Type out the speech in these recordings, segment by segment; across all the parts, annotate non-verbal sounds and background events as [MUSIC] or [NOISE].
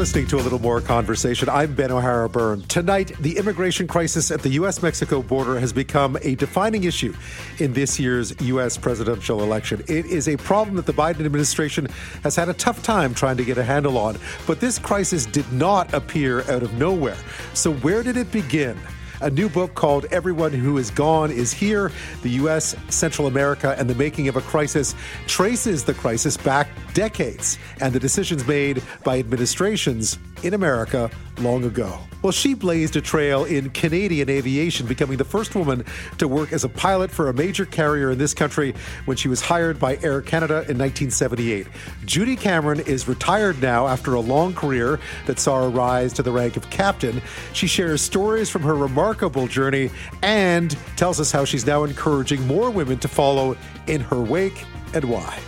listening to a little more conversation. I'm Ben O'Hara Byrne. Tonight, the immigration crisis at the U.S. Mexico border has become a defining issue in this year's U.S. presidential election. It is a problem that the Biden administration has had a tough time trying to get a handle on. But this crisis did not appear out of nowhere. So, where did it begin? A new book called Everyone Who Is Gone Is Here The U.S., Central America, and the Making of a Crisis traces the crisis back decades and the decisions made by administrations in America long ago. Well, she blazed a trail in Canadian aviation, becoming the first woman to work as a pilot for a major carrier in this country when she was hired by Air Canada in 1978. Judy Cameron is retired now after a long career that saw her rise to the rank of captain. She shares stories from her remarkable journey and tells us how she's now encouraging more women to follow in her wake and why.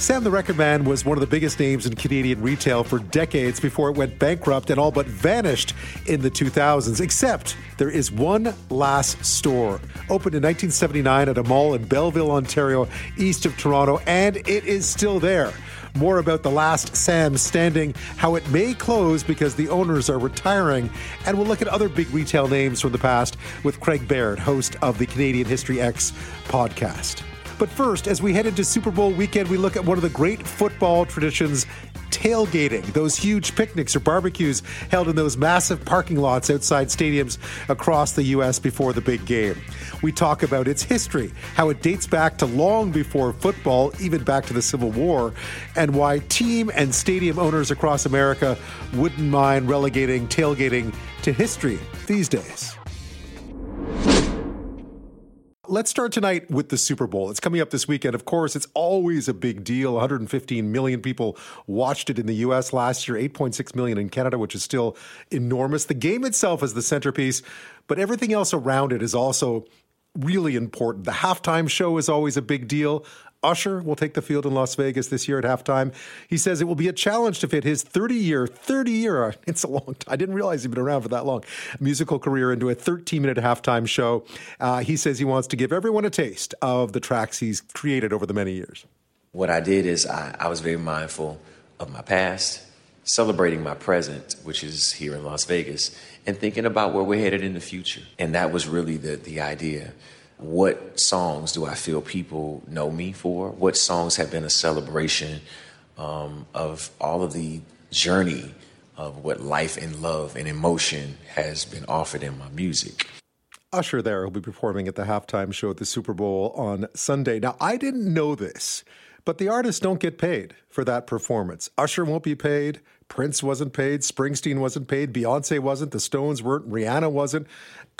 Sam the Record Man was one of the biggest names in Canadian retail for decades before it went bankrupt and all but vanished in the 2000s. Except there is one last store, opened in 1979 at a mall in Belleville, Ontario, east of Toronto, and it is still there. More about the last Sam standing, how it may close because the owners are retiring, and we'll look at other big retail names from the past with Craig Baird, host of the Canadian History Ehx podcast. But first, as we head into Super Bowl weekend, we look at one of the great football traditions tailgating, those huge picnics or barbecues held in those massive parking lots outside stadiums across the U.S. before the big game. We talk about its history, how it dates back to long before football, even back to the Civil War, and why team and stadium owners across America wouldn't mind relegating tailgating to history these days let's start tonight with the Super Bowl. It's coming up this weekend. Of course, it's always a big deal. 115 million people watched it in the US last year, 8.6 million in Canada, which is still enormous. The game itself is the centerpiece, but everything else around it is also really important. The halftime show is always a big deal. Usher will take the field in Las Vegas this year at halftime. He says it will be a challenge to fit his 30 year, 30 year, [LAUGHS] it's a long time. I didn't realize he'd been around for that long, musical career into a 13 minute halftime show. Uh, he says he wants to give everyone a taste of the tracks he's created over the many years. What I did is I, I was very mindful of my past, celebrating my present, which is here in Las Vegas, and thinking about where we're headed in the future. And that was really the, the idea what songs do I feel people know me for? What songs have been a celebration um, of all of the journey of what life and love and emotion has been offered in my music? Usher there will be performing at the halftime show at the Super Bowl on Sunday. Now, I didn't know this, but the artists don't get paid for that performance. Usher won't be paid. Prince wasn't paid. Springsteen wasn't paid. Beyonce wasn't. The Stones weren't. Rihanna wasn't.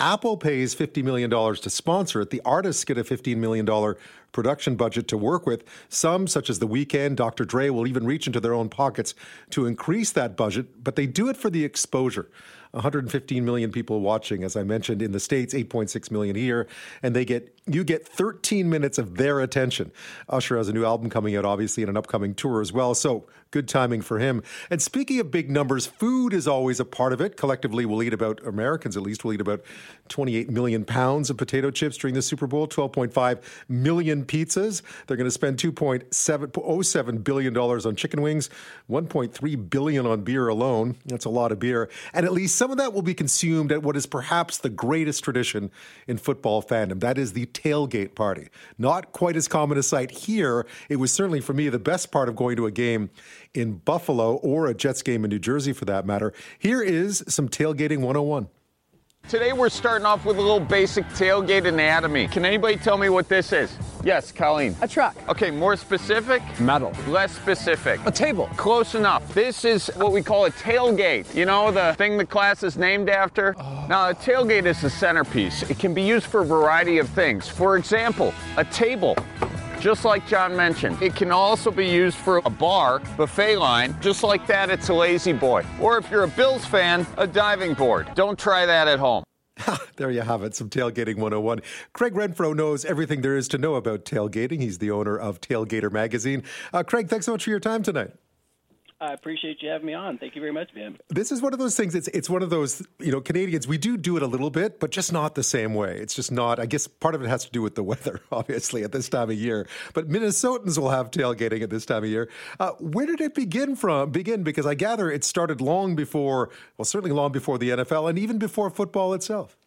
Apple pays $50 million to sponsor it. The artists get a $15 million production budget to work with. Some, such as The Weeknd, Dr. Dre, will even reach into their own pockets to increase that budget, but they do it for the exposure. 115 million people watching, as I mentioned, in the States, 8.6 million here, and they get you get 13 minutes of their attention. Usher has a new album coming out, obviously, and an upcoming tour as well. So good timing for him. And speaking of big numbers, food is always a part of it. Collectively, we'll eat about, Americans at least, will eat about 28 million pounds of potato chips during the Super Bowl, 12.5 million pizzas. They're going to spend $2.07 billion on chicken wings, 1.3 billion on beer alone. That's a lot of beer. And at least some of that will be consumed at what is perhaps the greatest tradition in football fandom. That is the tailgate party. Not quite as common a sight here. It was certainly for me the best part of going to a game in Buffalo or a Jets game in New Jersey for that matter. Here is some tailgating 101. Today we're starting off with a little basic tailgate anatomy. Can anybody tell me what this is? Yes, Colleen. A truck. Okay, more specific? Metal. Less specific. A table. Close enough. This is what we call a tailgate. You know, the thing the class is named after? Oh. Now, a tailgate is the centerpiece. It can be used for a variety of things. For example, a table just like John mentioned. It can also be used for a bar, buffet line. Just like that, it's a La-Z-Boy. Or if you're a Bills fan, a diving board. Don't try that at home. [LAUGHS] there you have it, some tailgating 101. Craig Renfro knows everything there is to know about tailgating. He's the owner of Tailgater Magazine. Uh, Craig, thanks so much for your time tonight. I appreciate you having me on. Thank you very much, Ben. This is one of those things. It's it's one of those you know Canadians. We do do it a little bit, but just not the same way. It's just not. I guess part of it has to do with the weather, [LAUGHS] obviously, at this time of year. But Minnesotans will have tailgating at this time of year. Uh, where did it begin from? Begin because I gather it started long before. Well, certainly long before the NFL, and even before football itself.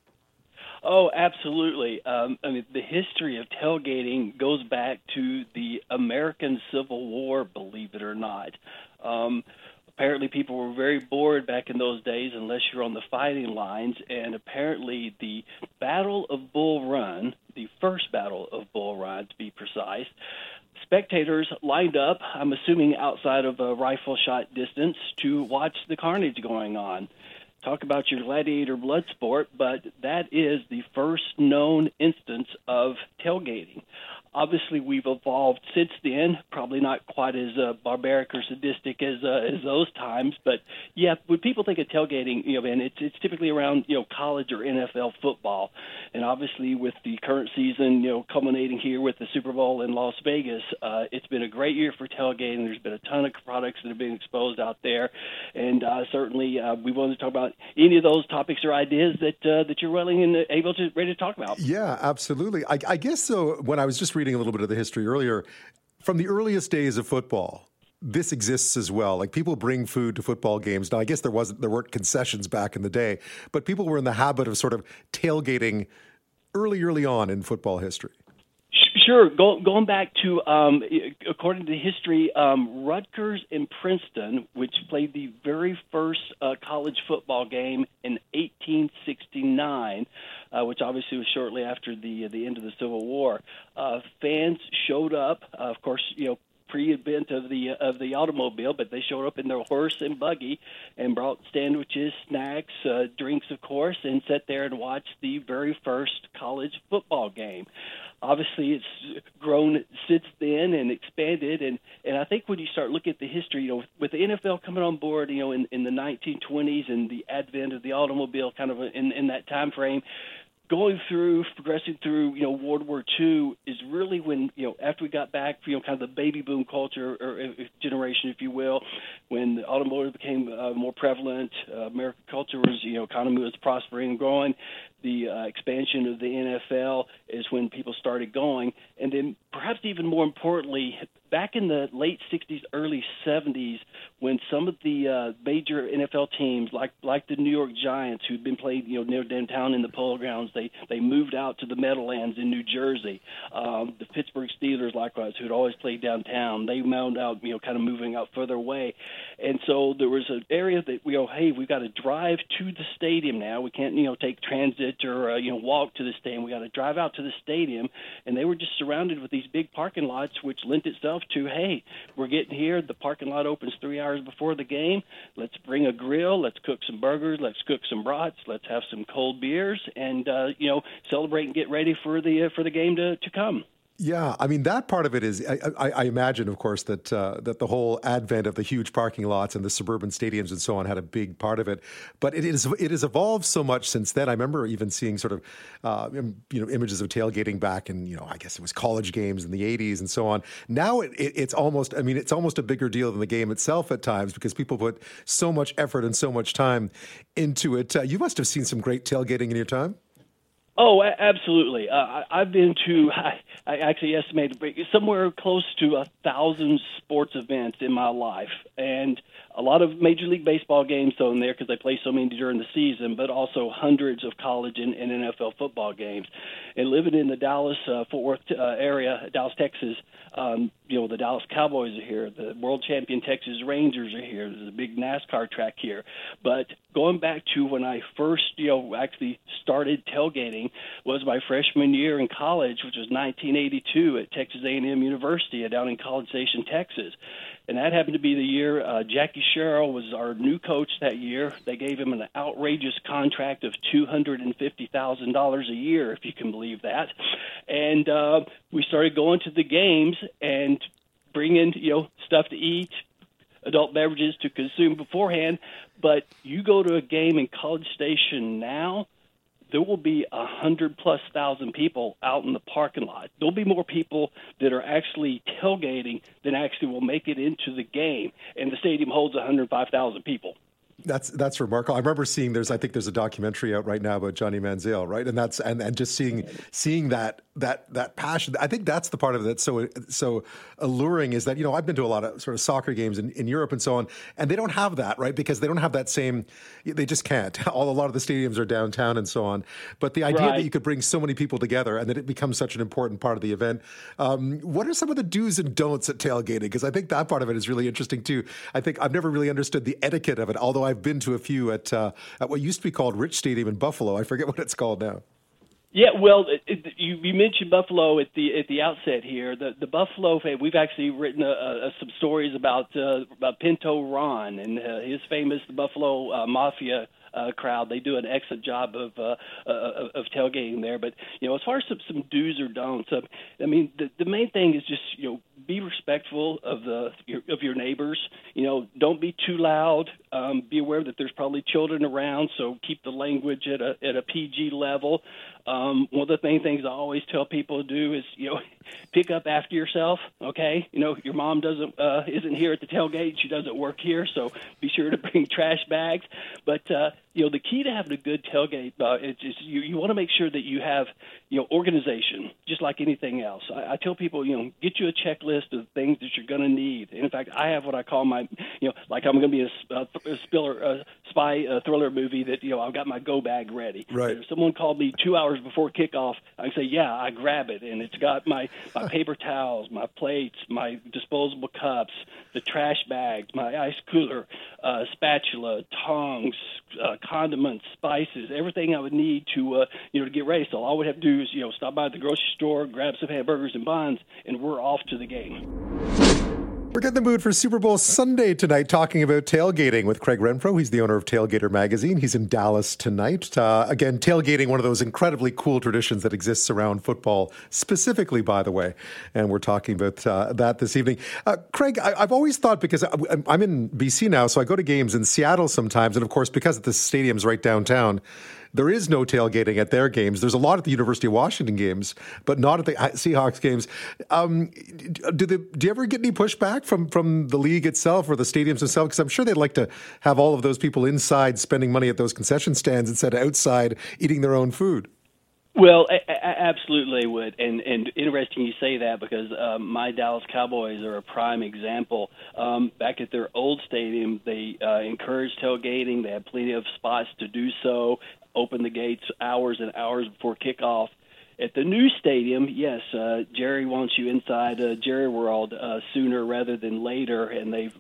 Oh, absolutely. Um, I mean, the history of tailgating goes back to the American Civil War, believe it or not. Um, apparently, people were very bored back in those days unless you're on the fighting lines. And apparently, the Battle of Bull Run, the first Battle of Bull Run to be precise, spectators lined up, I'm assuming outside of a rifle shot distance, to watch the carnage going on talk about your gladiator blood sport, but that is the first known instance of tailgating. Obviously, we've evolved since then. Probably not quite as uh, barbaric or sadistic as uh, as those times, but yeah, when people think of tailgating, you know, and it's it's typically around you know college or NFL football, and obviously with the current season, you know, culminating here with the Super Bowl in Las Vegas, uh, it's been a great year for tailgating. There's been a ton of products that have been exposed out there, and uh, certainly uh, we wanted to talk about any of those topics or ideas that uh, that you're willing and able to ready to talk about. Yeah, absolutely. I, I guess so. When I was just reading reading a little bit of the history earlier. From the earliest days of football, this exists as well. Like people bring food to football games. Now, I guess there wasn't there weren't concessions back in the day, but people were in the habit of sort of tailgating early, early on in football history. Sure. Go, going back to, um, according to history, um, Rutgers and Princeton, which played the very first uh, college football game in 1869, uh, which obviously was shortly after the the end of the Civil War. Uh, fans showed up. Uh, of course, you know pre-event of the of the automobile, but they showed up in their horse and buggy and brought sandwiches, snacks, uh, drinks, of course, and sat there and watched the very first college football game. Obviously, it's grown since then and expanded, and and I think when you start looking at the history, you know, with the NFL coming on board, you know, in in the 1920s and the advent of the automobile, kind of in in that time frame going through, progressing through, you know, World War II is really when, you know, after we got back, you know, kind of the baby boom culture or, or generation, if you will, when the automotive became uh, more prevalent, uh, American culture was, you know, economy was prospering and growing. The uh, expansion of the NFL is when people started going, and then perhaps even more importantly, back in the late 60s, early 70s, when some of the uh, major NFL teams, like like the New York Giants, who'd been played you know near downtown in the Polo Grounds, they they moved out to the Meadowlands in New Jersey. Um, the Pittsburgh Steelers, likewise, who'd always played downtown, they wound out you know kind of moving out further away, and so there was an area that we go, hey, we've got to drive to the stadium now. We can't you know take transit or uh, you know walk to the stadium. We got to drive out to the stadium, and they were just surrounded with these big parking lots, which lent itself to hey, we're getting here. The parking lot opens three hours before the game. Let's bring a grill. Let's cook some burgers. Let's cook some brats. Let's have some cold beers, and uh, you know, celebrate and get ready for the uh, for the game to to come. Yeah, I mean that part of it is. I, I, I imagine, of course, that uh, that the whole advent of the huge parking lots and the suburban stadiums and so on had a big part of it. But it is it has evolved so much since then. I remember even seeing sort of uh, you know images of tailgating back in you know I guess it was college games in the '80s and so on. Now it, it, it's almost I mean it's almost a bigger deal than the game itself at times because people put so much effort and so much time into it. Uh, you must have seen some great tailgating in your time. Oh, absolutely. Uh, I've been to, [LAUGHS] I, I actually estimated somewhere close to a thousand sports events in my life, and a lot of Major League Baseball games thrown there because they play so many during the season, but also hundreds of college and, and NFL football games. And living in the Dallas uh, Fort Worth uh, area, Dallas, Texas, um, you know the Dallas Cowboys are here, the world champion Texas Rangers are here. There's a big NASCAR track here. But going back to when I first, you know, actually started tailgating was my freshman year in college, which was 1982 at Texas A&M University down in College Station, Texas and that happened to be the year uh, Jackie Sherrill was our new coach that year. They gave him an outrageous contract of two hundred and fifty thousand dollars a year, if you can believe that. And uh, we started going to the games and bringing you know stuff to eat, adult beverages to consume beforehand. But you go to a game in College Station now, there will be a hundred plus thousand people out in the parking lot. There'll be more people that are actually tailgating than actually will make it into the game, and the stadium holds 105,000 people. That's that's remarkable. I remember seeing there's I think there's a documentary out right now about Johnny Manziel, right? And that's and, and just seeing seeing that that that passion. I think that's the part of it that's so so alluring is that you know I've been to a lot of sort of soccer games in, in Europe and so on, and they don't have that, right? Because they don't have that same. They just can't. [LAUGHS] All a lot of the stadiums are downtown and so on. But the idea right. that you could bring so many people together and that it becomes such an important part of the event. Um, what are some of the do's and don'ts at tailgating? Because I think that part of it is really interesting too. I think I've never really understood the etiquette of it, although I've been to a few at uh, at what used to be called Rich Stadium in Buffalo. I forget [LAUGHS] what it's called now. Yeah, well, it, it, you, you mentioned Buffalo at the at the outset here. The the Buffalo fan. We've actually written a, a, some stories about uh, about Pinto Ron and uh, his famous the Buffalo uh, Mafia uh, crowd. They do an excellent job of uh, uh, of tailgating there. But you know, as far as some, some do's or don'ts, uh, I mean, the the main thing is just you know be respectful of the your, of your neighbors. You know, don't be too loud. Um, be aware that there's probably children around, so keep the language at a at a PG level. Um, one of the main things I always tell people to do is, you know, [LAUGHS] pick up after yourself. Okay, you know, your mom doesn't uh, isn't here at the tailgate; she doesn't work here, so be sure to [LAUGHS] bring trash bags. But uh, you know, the key to having a good tailgate uh, is, is you you want to make sure that you have you know organization, just like anything else. I, I tell people, you know, get you a checklist of things that you're going to need. And in fact, I have what I call my, you know, like I'm going to be a, a, a spiller, a spy a thriller movie that you know I've got my go bag ready. Right. If someone called me two hours before kickoff, I say, yeah, I grab it, and it's got my my [LAUGHS] paper towels, my plates, my disposable cups, the trash bags, my ice cooler, uh, spatula, tongs, uh, condiments, spices, everything I would need to uh, you know to get ready. So all I would have to do is you know stop by the grocery store, grab some hamburgers and buns, and we're off to the game. We're getting the mood for Super Bowl Sunday tonight, talking about tailgating with Craig Renfro. He's the owner of Tailgater Magazine. He's in Dallas tonight. Uh, again, tailgating, one of those incredibly cool traditions that exists around football, specifically, by the way. And we're talking about uh, that this evening. Uh, Craig, I, have always thought because I'm in BC now, so I go to games in Seattle sometimes. And of course, because the stadium's right downtown, there is no tailgating at their games. There's a lot at the University of Washington games, but not at the Seahawks games. Um, do, the, do you ever get any pushback from, from the league itself or the stadiums themselves? Because I'm sure they'd like to have all of those people inside spending money at those concession stands instead of outside eating their own food. Well, I, I absolutely would, and and interesting you say that because um, my Dallas Cowboys are a prime example. Um, back at their old stadium, they uh, encouraged tailgating. They had plenty of spots to do so open the gates hours and hours before kickoff. At the new stadium, yes, uh, Jerry wants you inside uh, Jerry World uh, sooner rather than later, and they've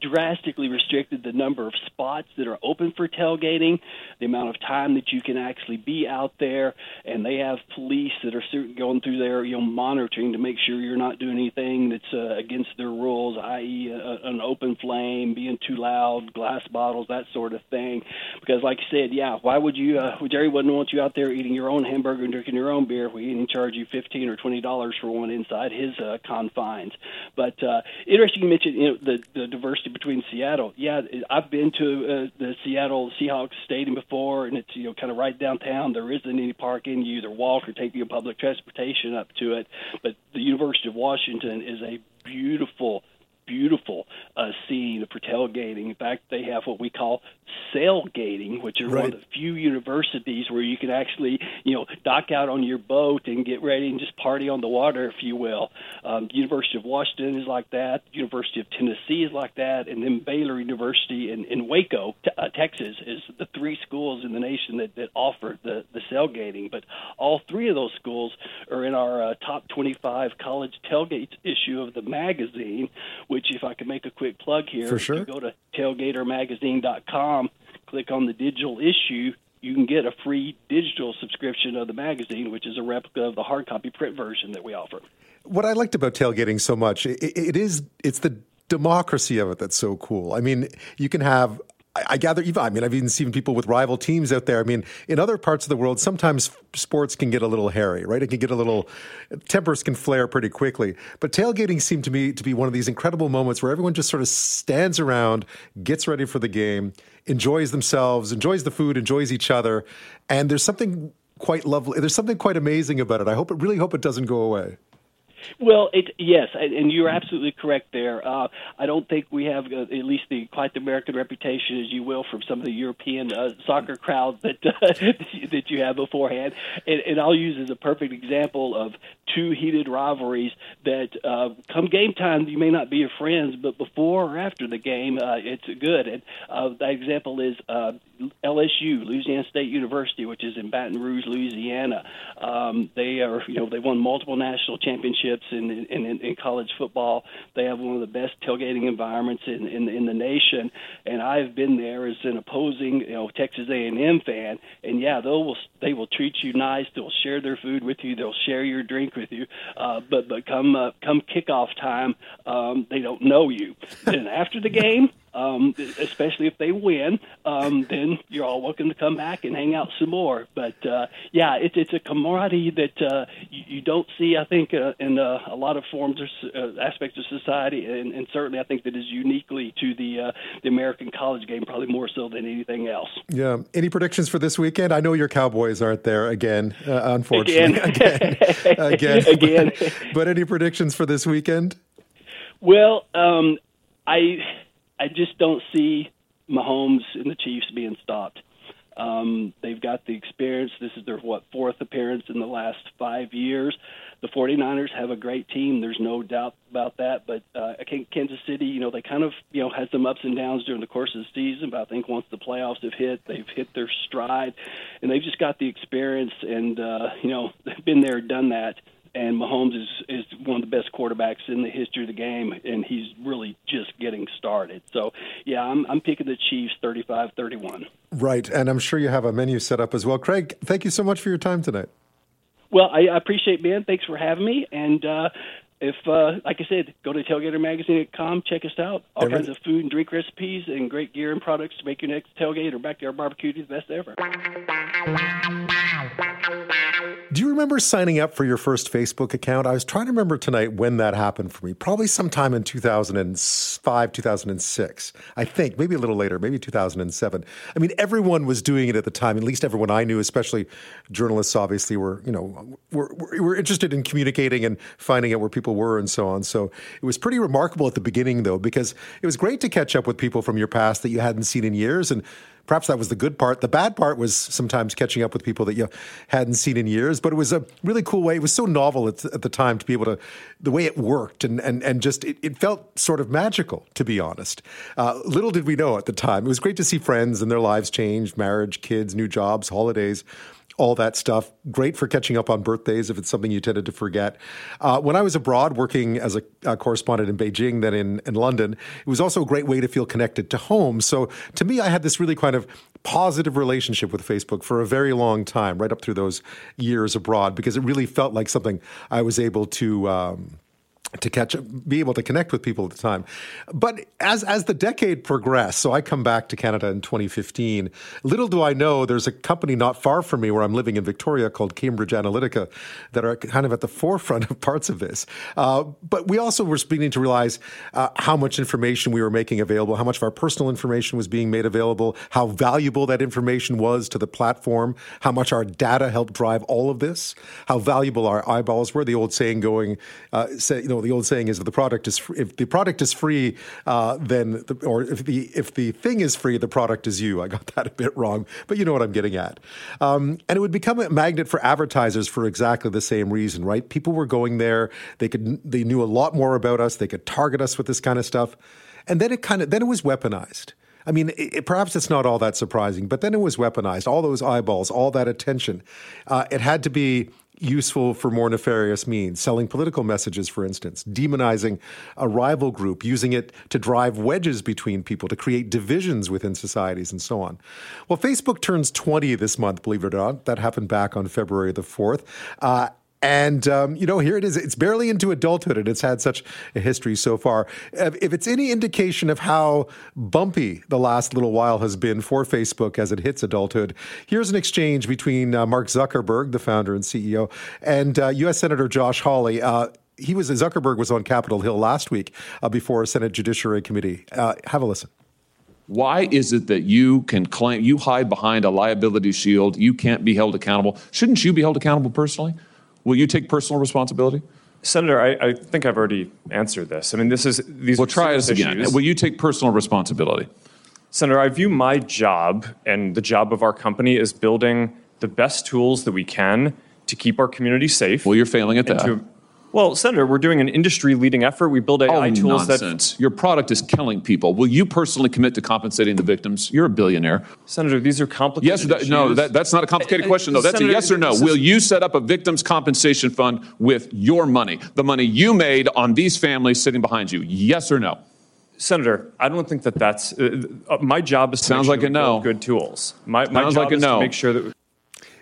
drastically restricted the number of spots that are open for tailgating, the amount of time that you can actually be out there, and they have police that are going through there, you know, monitoring to make sure you're not doing anything that's uh, against their rules, i.e., uh, an open flame, being too loud, glass bottles, that sort of thing. Because, like I said, yeah, why would you? Uh, Jerry wouldn't want you out there eating your own hamburger and drinking your own beer. If we didn't charge you fifteen or twenty dollars for one inside his uh, confines. But uh, interesting, you mentioned you know the the diversity between Seattle. Yeah, I've been to uh, the Seattle Seahawks stadium before, and it's you know kind of right downtown. There isn't any parking. You either walk or take your public transportation up to it. But the University of Washington is a beautiful beautiful uh, scene for tailgating. In fact, they have what we call sailgating, which is right. one of the few universities where you can actually, you know, dock out on your boat and get ready and just party on the water, if you will. Um, University of Washington is like that. University of Tennessee is like that, and then Baylor University in, in Waco, t- uh, Texas, is the three schools in the nation that, that offer the the sailgating. But all three of those schools are in our uh, top 25 college tailgates issue of the magazine which if I could make a quick plug here, For sure. you go to tailgatermagazine.com, click on the digital issue, you can get a free digital subscription of the magazine, which is a replica of the hard copy print version that we offer. What I liked about tailgating so much, it, it is it's the democracy of it that's so cool. I mean, you can have I gather even I mean I've even seen people with rival teams out there. I mean, in other parts of the world, sometimes sports can get a little hairy, right? It can get a little tempers can flare pretty quickly. But tailgating seemed to me to be one of these incredible moments where everyone just sort of stands around, gets ready for the game, enjoys themselves, enjoys the food, enjoys each other, and there's something quite lovely. There's something quite amazing about it. I hope it really hope it doesn't go away. Well, it, yes, and you're absolutely correct there. Uh, I don't think we have uh, at least the quite the American reputation, as you will, from some of the European uh, soccer crowds that uh, [LAUGHS] that you have beforehand. And, and I'll use as a perfect example of two heated rivalries that uh, come game time you may not be your friends, but before or after the game, uh, it's good. And that example is LSU, Louisiana State University, which is in Baton Rouge, Louisiana. Um, they are, you know, they won multiple national championships in, in, in, in college football. They have one of the best tailgating environments in, in, in the nation. And I've been there as an opposing, you know, Texas A&M fan. And yeah, they will they will treat you nice. They'll share their food with you. They'll share your drink with you. Uh, but but come uh, come kickoff time, um, they don't know you. and after the game um, especially if they win, um, then you're all welcome to come back and hang out some more. But uh, yeah, it's it's a camaraderie that uh, you, you don't see, I think, uh, in uh, a lot of forms or uh, aspects of society, and, and certainly I think that is uniquely to the uh, the American college game, probably more so than anything else. Yeah. Any predictions for this weekend? I know your Cowboys aren't there again, uh, unfortunately. Again, [LAUGHS] again, again. [LAUGHS] again. But, but any predictions for this weekend? Well, um, I I just don't see Mahomes and the Chiefs being stopped. Um, they've got the experience. This is their what fourth appearance in the last five years. The 49ers have a great team. There's no doubt about that. But uh, I think Kansas City, you know, they kind of you know had some ups and downs during the course of the season. But I think once the playoffs have hit, they've hit their stride, and they've just got the experience and uh, you know they've [LAUGHS] been there, done that and Mahomes is is one of the best quarterbacks in the history of the game, and he's really just getting started. So, yeah, I'm I'm picking the Chiefs 35-31. Right, and I'm sure you have a menu set up as well. Craig, thank you so much for your time tonight. Well, I, I appreciate Ben. Thanks for having me, and uh, if, uh, like I said, go to tailgatermagazine.com, check us out. All Every- kinds of food and drink recipes and great gear and products to make your next tailgate or backyard barbecue the best ever. Do you remember signing up for your first Facebook account? I was trying to remember tonight when that happened for me. Probably sometime in 2005, 2006. I think, maybe a little later, maybe 2007. I mean, everyone was doing it at the time, at least everyone I knew, especially journalists obviously were, you know, were, were interested in communicating and finding out where people were and so on. So it was pretty remarkable at the beginning though, because it was great to catch up with people from your past that you hadn't seen in years and Perhaps that was the good part. The bad part was sometimes catching up with people that you hadn't seen in years, but it was a really cool way. It was so novel at, at the time to be able to, the way it worked and, and, and just, it, it felt sort of magical, to be honest. Uh, little did we know at the time. It was great to see friends and their lives change, marriage, kids, new jobs, holidays all that stuff. Great for catching up on birthdays if it's something you tended to forget. Uh, when I was abroad working as a, a, correspondent in Beijing, then in, in London, it was also a great way to feel connected to home. So to me, I had this really kind of positive relationship with Facebook for a very long time, right up through those years abroad, because it really felt like something I was able to. Um, to catch be able to connect with people at the time. But as as the decade progressed so i come back to canada in 2015 little do i know there's a company not far from me where i'm living in victoria called cambridge analytica that are kind of at the forefront [LAUGHS] of parts of this. Uh, but we also were beginning to realize uh, how much information we were making available how much of our personal information was being made available how valuable that information was to the platform how much our data helped drive all of this how valuable our eyeballs were. The old saying going uh, say, you know the old saying is if the product is free, if the product is free, uh, then the, or if the if the thing is free, the product is you. I got that a bit wrong, but you know what I'm getting at. Um, and it would become a magnet for advertisers for exactly the same reason, right? People were going there; they could they knew a lot more about us. They could target us with this kind of stuff, and then it kind of then it was weaponized. I mean, it, perhaps it's not all that surprising, but then it was weaponized. All those eyeballs, all that attention. Uh, it had to be useful for more nefarious means, selling political messages, for instance, demonizing a rival group, using it to drive wedges between people, to create divisions within societies, and so on. Well, Facebook turns 20 this month, believe it or not. That happened back on February the 4th. Uh, And, um, you know, here it is. It's barely into adulthood, and it's had such a history so far. If it's any indication of how bumpy the last little while has been for Facebook as it hits adulthood, here's an exchange between uh, Mark Zuckerberg, the founder and CEO, and uh, U.S. Senator Josh Hawley. Uh, he was Zuckerberg was on Capitol Hill last week uh, before a Senate Judiciary Committee. Uh, have a listen. Why is it that you can claim you hide behind a liability shield? You can't be held accountable. Shouldn't you be held accountable personally? Will you take personal responsibility? Senator, I, I think I've already answered this. I mean, this is these. We'll try this again. Will you take personal responsibility? Senator, I view my job and the job of our company as building the best tools that we can to keep our community safe. Well, you're failing at that. To, well, Senator, we're doing an industry-leading effort. We build AI oh, tools nonsense. that your product is killing people. Will you personally commit to compensating the victims? You're a billionaire. Senator, these are complicated. Yes, that, no, that, that's not a complicated question. though. that's Senator, a yes or no. Will you set up a victims compensation fund with your money, the money you made on these families sitting behind you? Yes or no? Senator, I don't think that that's uh, uh my job. Is to sounds sure like a no. Good tools. My, my job like a is no. to make sure that.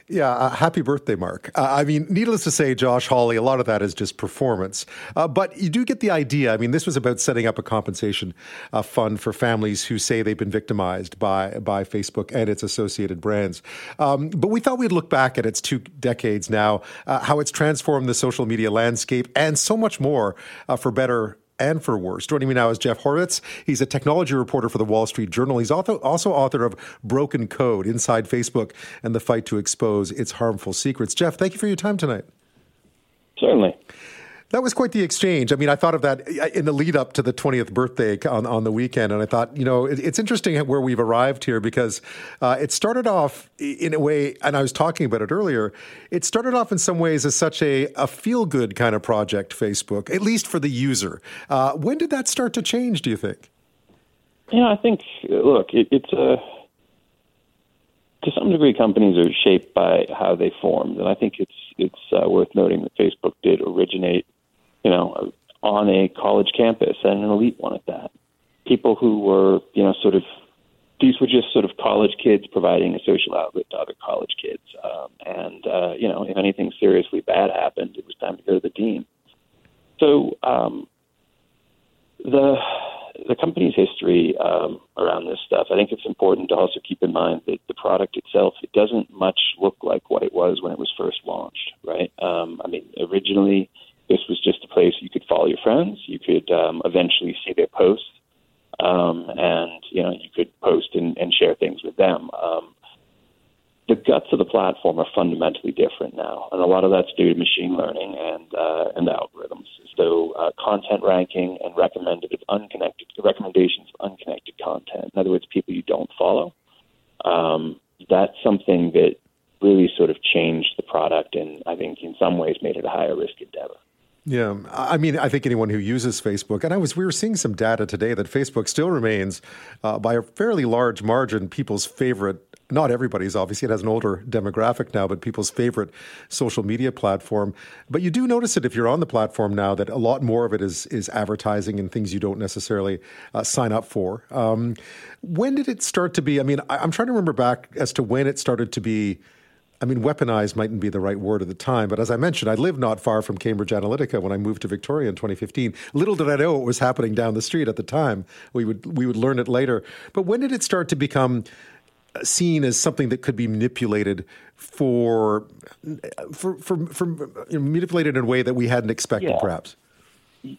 Yeah, uh, happy birthday, Mark. Uh, I mean, needless to say, Josh Hawley, a lot of that is just performance. Uh, but you do get the idea. I mean, this was about setting up a compensation uh, fund for families who say they've been victimized by, by Facebook and its associated brands. Um, but we thought we'd look back at its two decades now, uh, how it's transformed the social media landscape and so much more uh, for better and for worse. Joining me now is Jeff Horwitz. He's a technology reporter for the Wall Street Journal. He's also, also author of Broken Code Inside Facebook and the Fight to Expose Its Harmful Secrets. Jeff, thank you for your time tonight. Certainly. That was quite the exchange. I mean, I thought of that in the lead up to the 20th birthday on, on the weekend. And I thought, you know, it, it's interesting where we've arrived here because uh, it started off in a way, and I was talking about it earlier, it started off in some ways as such a, a feel good kind of project, Facebook, at least for the user. Uh, when did that start to change, do you think? Yeah, I think, look, it, it's a. To some degree, companies are shaped by how they formed, and I think it's it's uh, worth noting that Facebook did originate you know, on a college campus and an elite one at that. People who were, you know, sort of these were just sort of college kids providing a social outlet to other college kids. Um, and uh, you know, if anything seriously bad happened, it was time to go to the dean. So um, the the company's history um, around this stuff, I think it's important to also keep in mind that the product itself it doesn't much look like what it was when it was first launched, right? Um, I mean, originally this was just a place you could follow your friends. You could um, eventually see their posts, um, and you know you could post and, and share things with them. Um, the guts of the platform are fundamentally different now, and a lot of that's due to machine learning and uh, and algorithms. So uh, content ranking and recommended unconnected recommendations of unconnected content. In other words, people you don't follow. Um, that's something that really sort of changed the product, and I think in some ways made it a higher risk endeavor. Yeah, I mean, I think anyone who uses Facebook, and I was, we were seeing some data today that Facebook still remains, uh, by a fairly large margin, people's favorite. Not everybody's, obviously, it has an older demographic now, but people's favorite social media platform. But you do notice it if you're on the platform now that a lot more of it is is advertising and things you don't necessarily uh, sign up for. Um, when did it start to be? I mean, I, I'm trying to remember back as to when it started to be I mean, weaponized mightn't be the right word at the time, but as I mentioned, I lived not far from Cambridge Analytica when I moved to Victoria in 2015. Little did I know what was happening down the street at the time. We would we would learn it later. But when did it start to become seen as something that could be manipulated for for for, for you know, manipulated in a way that we hadn't expected, yeah. perhaps?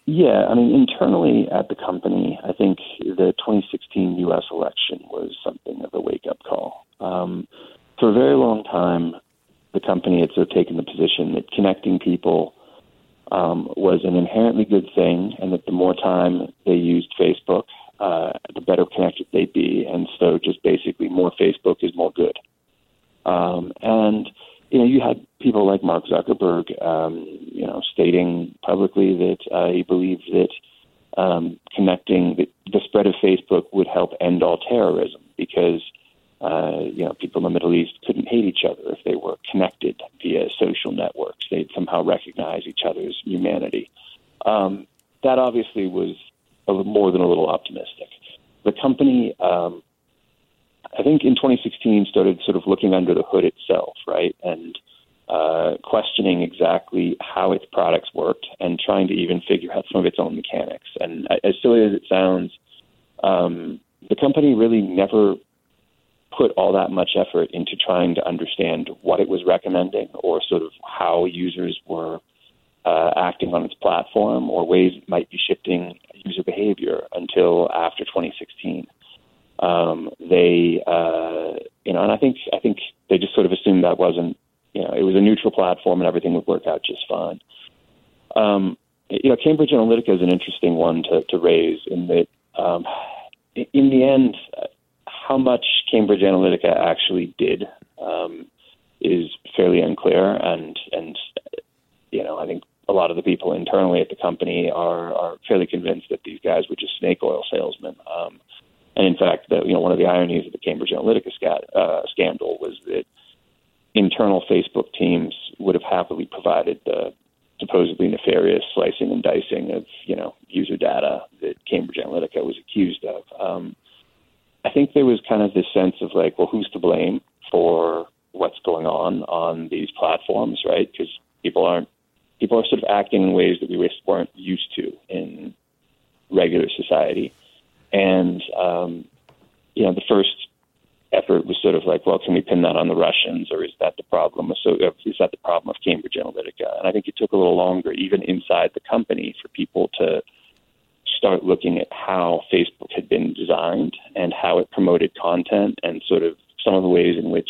Yeah, I mean, internally at the company, I think the 2016 U.S. election was something of a wake up call. Um, for a very long time, the company had sort of taken the position that connecting people um, was an inherently good thing, and that the more time they used Facebook, uh, the better connected they'd be. And so, just basically, more Facebook is more good. Um, and you know, you had people like Mark Zuckerberg, um, you know, stating publicly that uh, he believed that um, connecting the, the spread of Facebook would help end all terrorism because uh, you know, people in the Middle East couldn't hate each other if they were connected via social networks. They'd somehow recognize each other's humanity. Um, that obviously was a, more than a little optimistic. The company, um, I think, in 2016 started sort of looking under the hood itself, right, and uh, questioning exactly how its products worked and trying to even figure out some of its own mechanics. And as silly as it sounds, um, the company really never put all that much effort into trying to understand what it was recommending or sort of how users were uh, acting on its platform or ways it might be shifting user behavior until after 2016. Um, they, uh, you know, and I think I think they just sort of assumed that wasn't, you know, it was a neutral platform and everything would work out just fine. Um, you know, Cambridge Analytica is an interesting one to, to raise in that, um, in the end, how much Cambridge Analytica actually did um, is fairly unclear, and and you know, I think a lot of the people internally at the company are, are fairly convinced that these guys were just snake oil salesmen. Um, and in fact, the, you know, one of the ironies of the Cambridge Analytica scat, uh, scandal was that internal Facebook teams would have happily provided the supposedly nefarious slicing and dicing of you know user data that Cambridge Analytica was accused of. Um, I think there was kind of this sense of like, well, who's to blame for what's going on on these platforms, right? Because people aren't people are sort of acting in ways that we weren't used to in regular society. And, um, you know, the first effort was sort of like, well, can we pin that on the Russians, or is that the problem? So is that the problem of Cambridge Analytica? And I think it took a little longer, even inside the company, for people to start looking at how Facebook had been designed and how it promoted content, and sort of some of the ways in which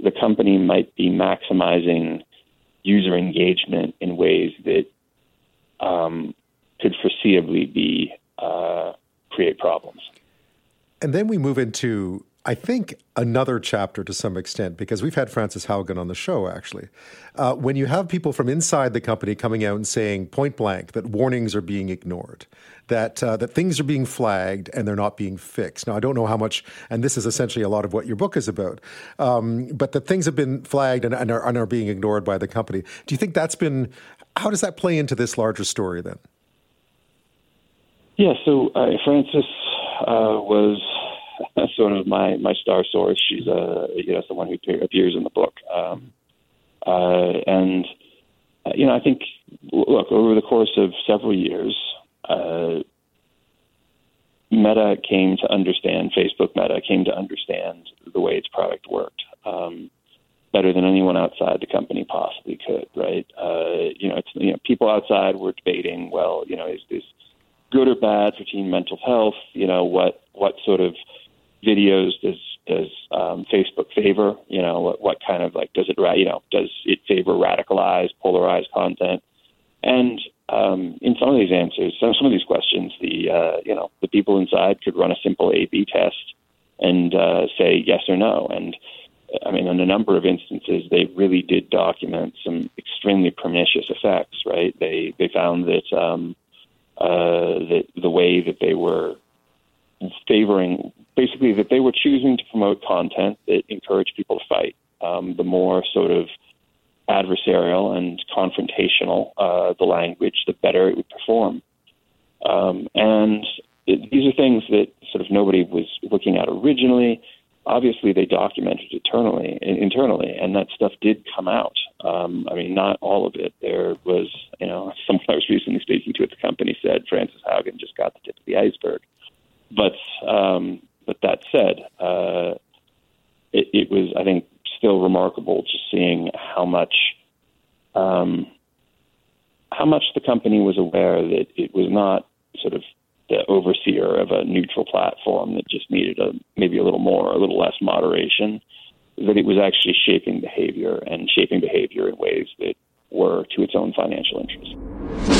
the company might be maximizing user engagement in ways that um, could foreseeably be uh, create problems. And then we move into I think another chapter to some extent, because we've had Frances Haugen on the show actually. Uh, when you have people from inside the company coming out and saying point blank that warnings are being ignored, that uh, that things are being flagged and they're not being fixed. Now I don't know how much, and this is essentially a lot of what your book is about, um, but that things have been flagged and, and, are, and are being ignored by the company. Do you think that's been? How does that play into this larger story then? Yeah. So uh, Frances uh, was [LAUGHS] sort of my my star source. She's a you know someone who appears in the book, um, uh, and uh, you know I think look over the course of several years, uh, Meta came to understand Facebook Meta came to understand the way its product worked. Um, better than anyone outside the company possibly could, right? Uh, you know, it's you know, people outside were debating, well, you know, is this good or bad for teen mental health? You know, what what sort of videos does does um, Facebook favor? You know, what, what kind of like does it you know does it favor radicalized, polarized content? And um, in some of these answers, some some of these questions, the uh, you know the people inside could run a simple A/B test and uh, say yes or no. And I mean, in a number of instances, they really did document some extremely pernicious effects. Right? They they found that um, uh, that the way that they were favoring basically that they were choosing to promote content that encouraged people to fight. Um, the more sort of adversarial and confrontational uh, the language, the better it would perform. Um, and it, these are things that sort of nobody was looking at originally. Obviously, they documented internally, internally, and that stuff did come out. Um, I mean, not all of it. There was, you know, [LAUGHS] someone I was recently speaking to at the company said Frances Haugen just got the tip of the iceberg. But um, but that said, uh, it, it, was, I think, still remarkable just seeing how much um, how much the company was aware that it was not sort of the overseer of a neutral platform that just needed a maybe a little more, a little less moderation. That it was actually shaping behavior and shaping behavior in ways that were to its own financial interests.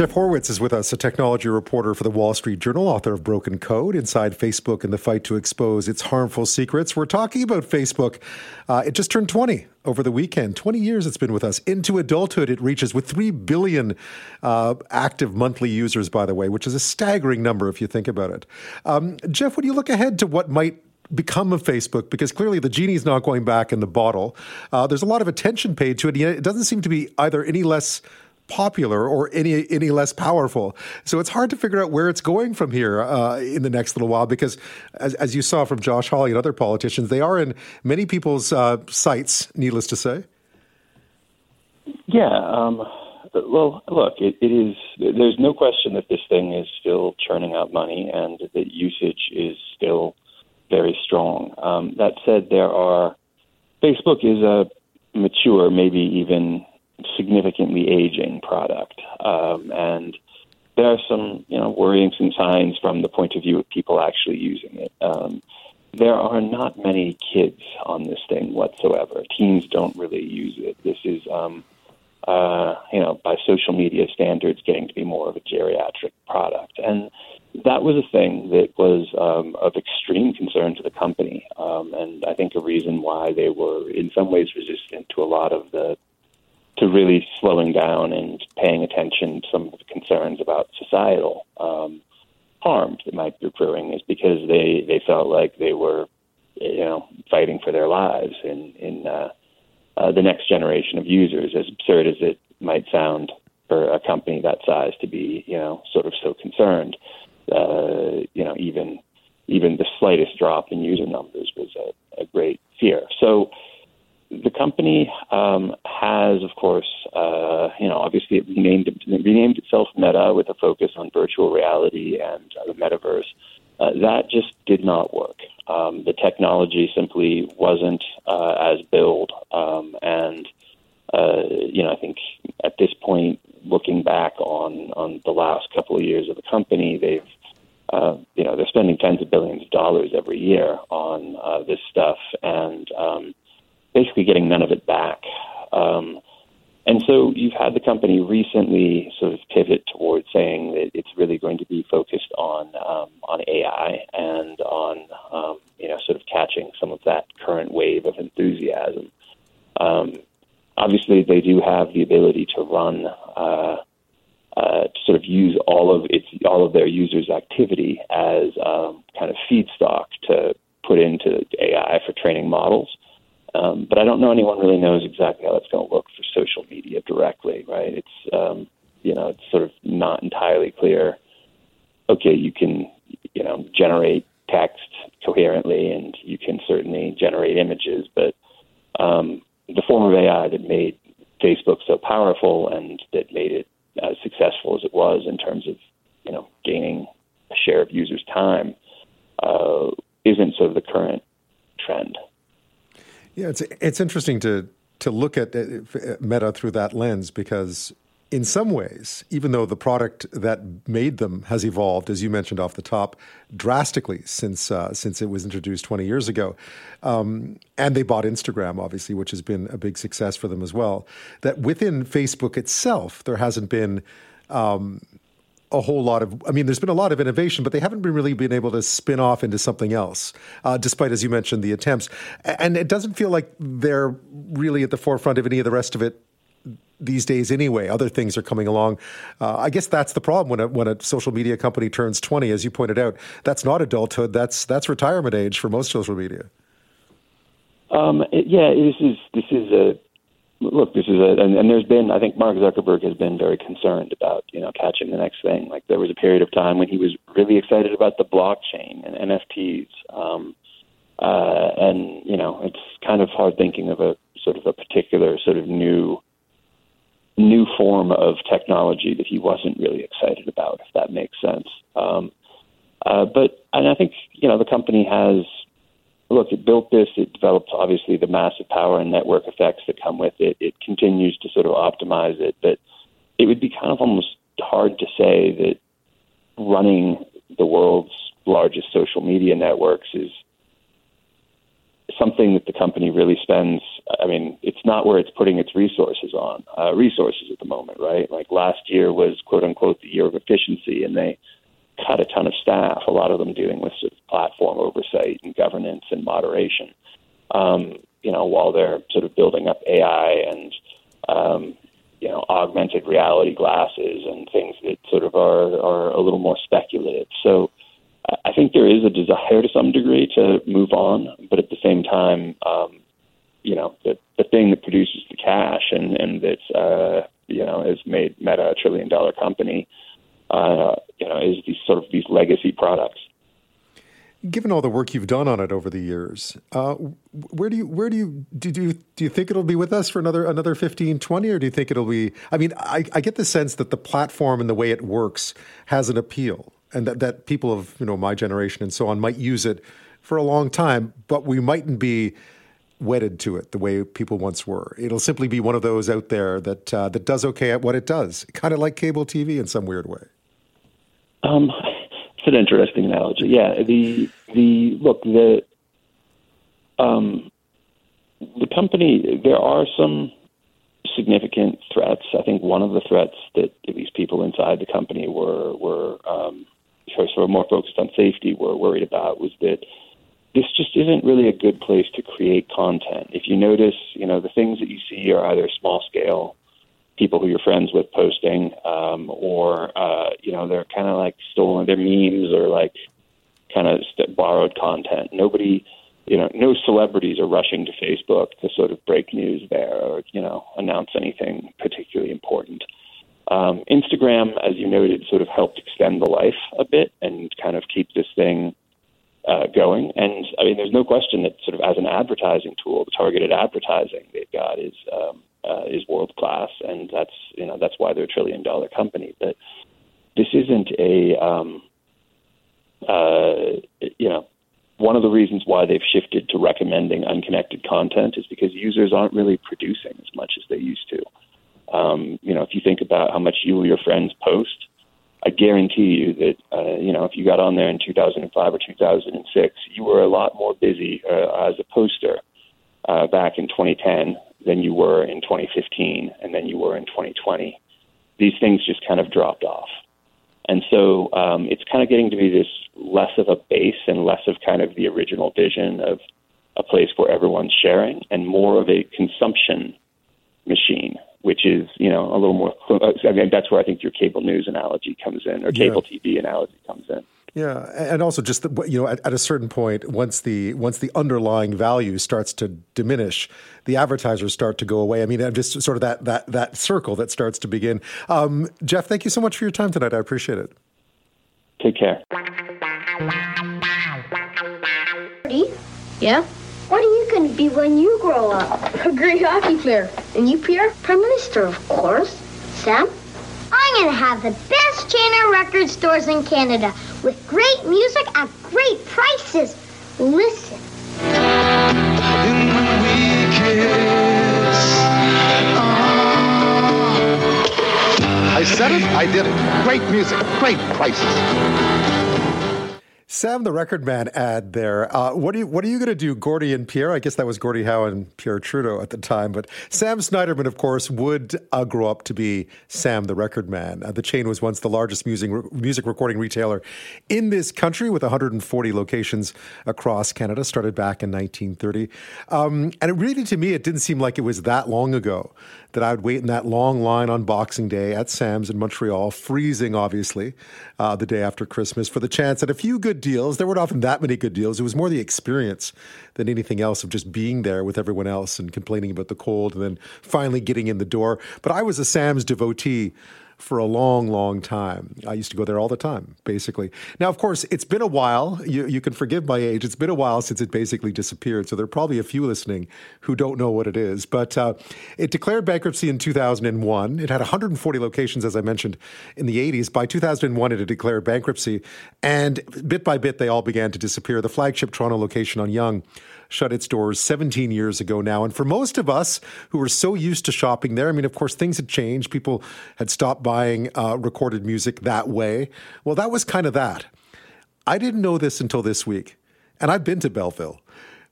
Jeff Horwitz is with us, a technology reporter for the Wall Street Journal, author of Broken Code Inside Facebook and the Fight to Expose Its Harmful Secrets. We're talking about Facebook. Uh, it just turned 20 over the weekend. 20 years it's been with us. Into adulthood, it reaches with 3 billion uh, active monthly users, by the way, which is a staggering number if you think about it. Um, Jeff, when you look ahead to what might become of Facebook because clearly the genie's not going back in the bottle. Uh, there's a lot of attention paid to it. Yet it doesn't seem to be either any less popular or any any less powerful. So it's hard to figure out where it's going from here uh, in the next little while because, as, as, you saw from Josh Hawley and other politicians, they are in many people's uh, sights. Needless to say. Yeah. Um, well, look, it, it is. There's no question that this thing is still churning out money, and that usage is still very strong. Um, that said, there are Facebook is a mature, maybe even significantly aging product, um, and there are some you know worrying some signs from the point of view of people actually using it. Um, there are not many kids on this thing whatsoever. Teens don't really use it. This is, um, uh, you know, by social media standards, getting to be more of a geriatric product. And that was a thing that was um, of extreme concern to the company, um, and I think a reason why they were in some ways resistant to a lot of the to really slowing down and paying attention to some of the concerns about societal um, harm that might be occurring is because they they felt like they were you know fighting for their lives in in uh, uh, the next generation of users. As absurd as it might sound for a company that size to be you know sort of so concerned, uh, you know even even the slightest drop in user numbers was a, a great fear. So the company um, has, of course, uh, you know, obviously it renamed, renamed itself Meta with a focus on virtual reality and uh, the metaverse. Uh, that just did not work. Um, the technology simply wasn't uh, as built, um, and uh, you know, I think at this point, looking back on on the last couple of years of the company, they've uh, you know, they're spending tens of billions of dollars every year on uh, this stuff, and um, basically getting none of it back. Um, and so you've had the company recently sort of pivot towards saying that it's really going to be focused on um, on AI and on um, you know sort of catching some of that current wave of enthusiasm. Um, obviously, they do have the ability to run uh, uh, to sort of use all of its all of their users' activity as um, kind of feedstock to put into AI for training models. Um, but I don't know anyone really knows exactly how that's going to look for social media directly, right? It's um, you know it's sort of not entirely clear. Okay, you can you know generate text coherently, and you can certainly generate images, but um, the form of AI that made Facebook so powerful and that made it as successful as it was in terms of you know gaining a share of users' time uh, isn't sort of the current trend. Yeah, it's it's interesting to to look at Meta through that lens because in some ways, even though the product that made them has evolved, as you mentioned off the top, drastically since uh, since it was introduced 20 years ago, um, and they bought Instagram, obviously, which has been a big success for them as well. That within Facebook itself, there hasn't been um, a whole lot of i mean there's been a lot of innovation but they haven't been really been able to spin off into something else uh, despite as you mentioned the attempts. And it doesn't feel like they're really at the forefront of any of the rest of it these days anyway. Other things are coming along. Uh, i guess that's the problem when a, when a social media company turns 20 as you pointed out. That's not adulthood. That's that's retirement age for most social media. Um, yeah this is this is a look, this is a, and, and there's been, I think Mark Zuckerberg has been very concerned about, you know, catching the next thing. Like there was a period of time when he was really excited about the blockchain and NFTs. Um, uh, and, you know, it's kind of hard thinking of a sort of a particular sort of new, new form of technology that he wasn't really excited about, if that makes sense. Um, uh, but, and I think, you know, the company has look, it built this. It developed obviously the massive power and network effects that come with it. It continues to sort of optimize it, but it would be kind of almost hard to say that running the world's largest social media networks is something that the company really spends. I mean, it's not where it's putting its resources on uh, resources at the moment, right? Like last year was quote unquote the year of efficiency, and they cut a ton of staff, a lot of them dealing with sort of platform oversight and governance and moderation. Um, you know, while they're sort of building up AI and um, you know augmented reality glasses and things that sort of are are a little more speculative. So I think there is a desire to some degree to move on, but at the same time, um, you know, the the thing that produces the cash and and that's uh, you know has made Meta a trillion dollar company uh, you know, is these sort of these legacy products. Given all the work you've done on it over the years, uh, where do you where do you do you do you think it'll be with us for another another 15, 20, or do you think it'll be? I mean, I, I get the sense that the platform and the way it works has an appeal, and that, that people of you know my generation and so on might use it for a long time, but we mightn't be wedded to it the way people once were. It'll simply be one of those out there that uh, that does okay at what it does, kind of like cable TV in some weird way. Um, it's an interesting analogy. Yeah, the the look the um, the company. There are some significant threats. I think one of the threats that these people inside the company were were um, sort of more focused on safety were worried about was that this just isn't really a good place to create content. If you notice, you know, the things that you see are either small scale people who you're friends with posting, um, or uh, you know they're kind of like stolen, they're memes or like kind of st- borrowed content. Nobody, you know, no celebrities are rushing to Facebook to sort of break news there or you know announce anything particularly important. Um, Instagram, as you noted, sort of helped extend the life a bit and kind of keep this thing uh, going. And I mean, there's no question that sort of as an advertising tool, the targeted advertising they've got is um, uh, is world class, and that's you know that's why they're a trillion dollar company. But this isn't a um, uh, you know one of the reasons why they've shifted to recommending unconnected content is because users aren't really producing as much as they used to. Um, you know, if you think about how much you or your friends post, I guarantee you that uh, you know if you got on there in 2005 or 2006, you were a lot more busy uh, as a poster uh, back in 2010 than you were in 2015 and then you were in 2020. These things just kind of dropped off. And so um, it's kind of getting to be this less of a base and less of kind of the original vision of a place where everyone's sharing and more of a consumption machine, which is, you know, a little more. I mean, that's where I think your cable news analogy comes in or cable yeah. TV analogy comes in. Yeah, and also just the, you know at, at, a certain point, once the once the underlying value starts to diminish, the advertisers start to go away. I mean, just sort of that that that circle that starts to begin. Um, Jeff, thank you so much for your time tonight. I appreciate it. Take care. Yeah. What are you going to be when you grow up? A great hockey player. And you, Pierre? Prime Minister, of course. Sam? Going have the best chain of record stores in Canada with great music at great prices. Listen. I said it, I did it. Great music, great prices. Sam, the record man ad there. Uh, what are you What are you going to do, Gordie and Pierre? I guess that was Gordie Howe and Pierre Trudeau at the time. But Sam Sniderman, of course, would uh, grow up to be Sam, the record man. Uh, the chain was once the largest music music recording retailer in this country, with 140 locations across Canada. Started back in 1930, um, and it really, to me, it didn't seem like it was that long ago that I would wait in that long line on Boxing Day at Sam's in Montreal, freezing, obviously, uh, the day after Christmas, for the chance at a few good deals. There weren't often that many good deals. It was more the experience than anything else of just being there with everyone else and complaining about the cold and then finally getting in the door. But I was a Sam's devotee for a long, long time. I used to go there all the time, basically. Now, of course, it's been a while. You, you can forgive my age. It's been a while since it basically disappeared. So there are probably a few listening who don't know what it is. But uh, it declared bankruptcy in 2001. It had 140 locations, as I mentioned, in the 80s. By 2001, it had declared bankruptcy. And bit by bit, they all began to disappear. The flagship Toronto location on Yonge shut its doors 17 years ago now. And for most of us who were so used to shopping there, I mean, of course, things had changed. People had stopped buying uh, recorded music that way. Well, that was kind of that. I didn't know this until this week. And I've been to Belleville.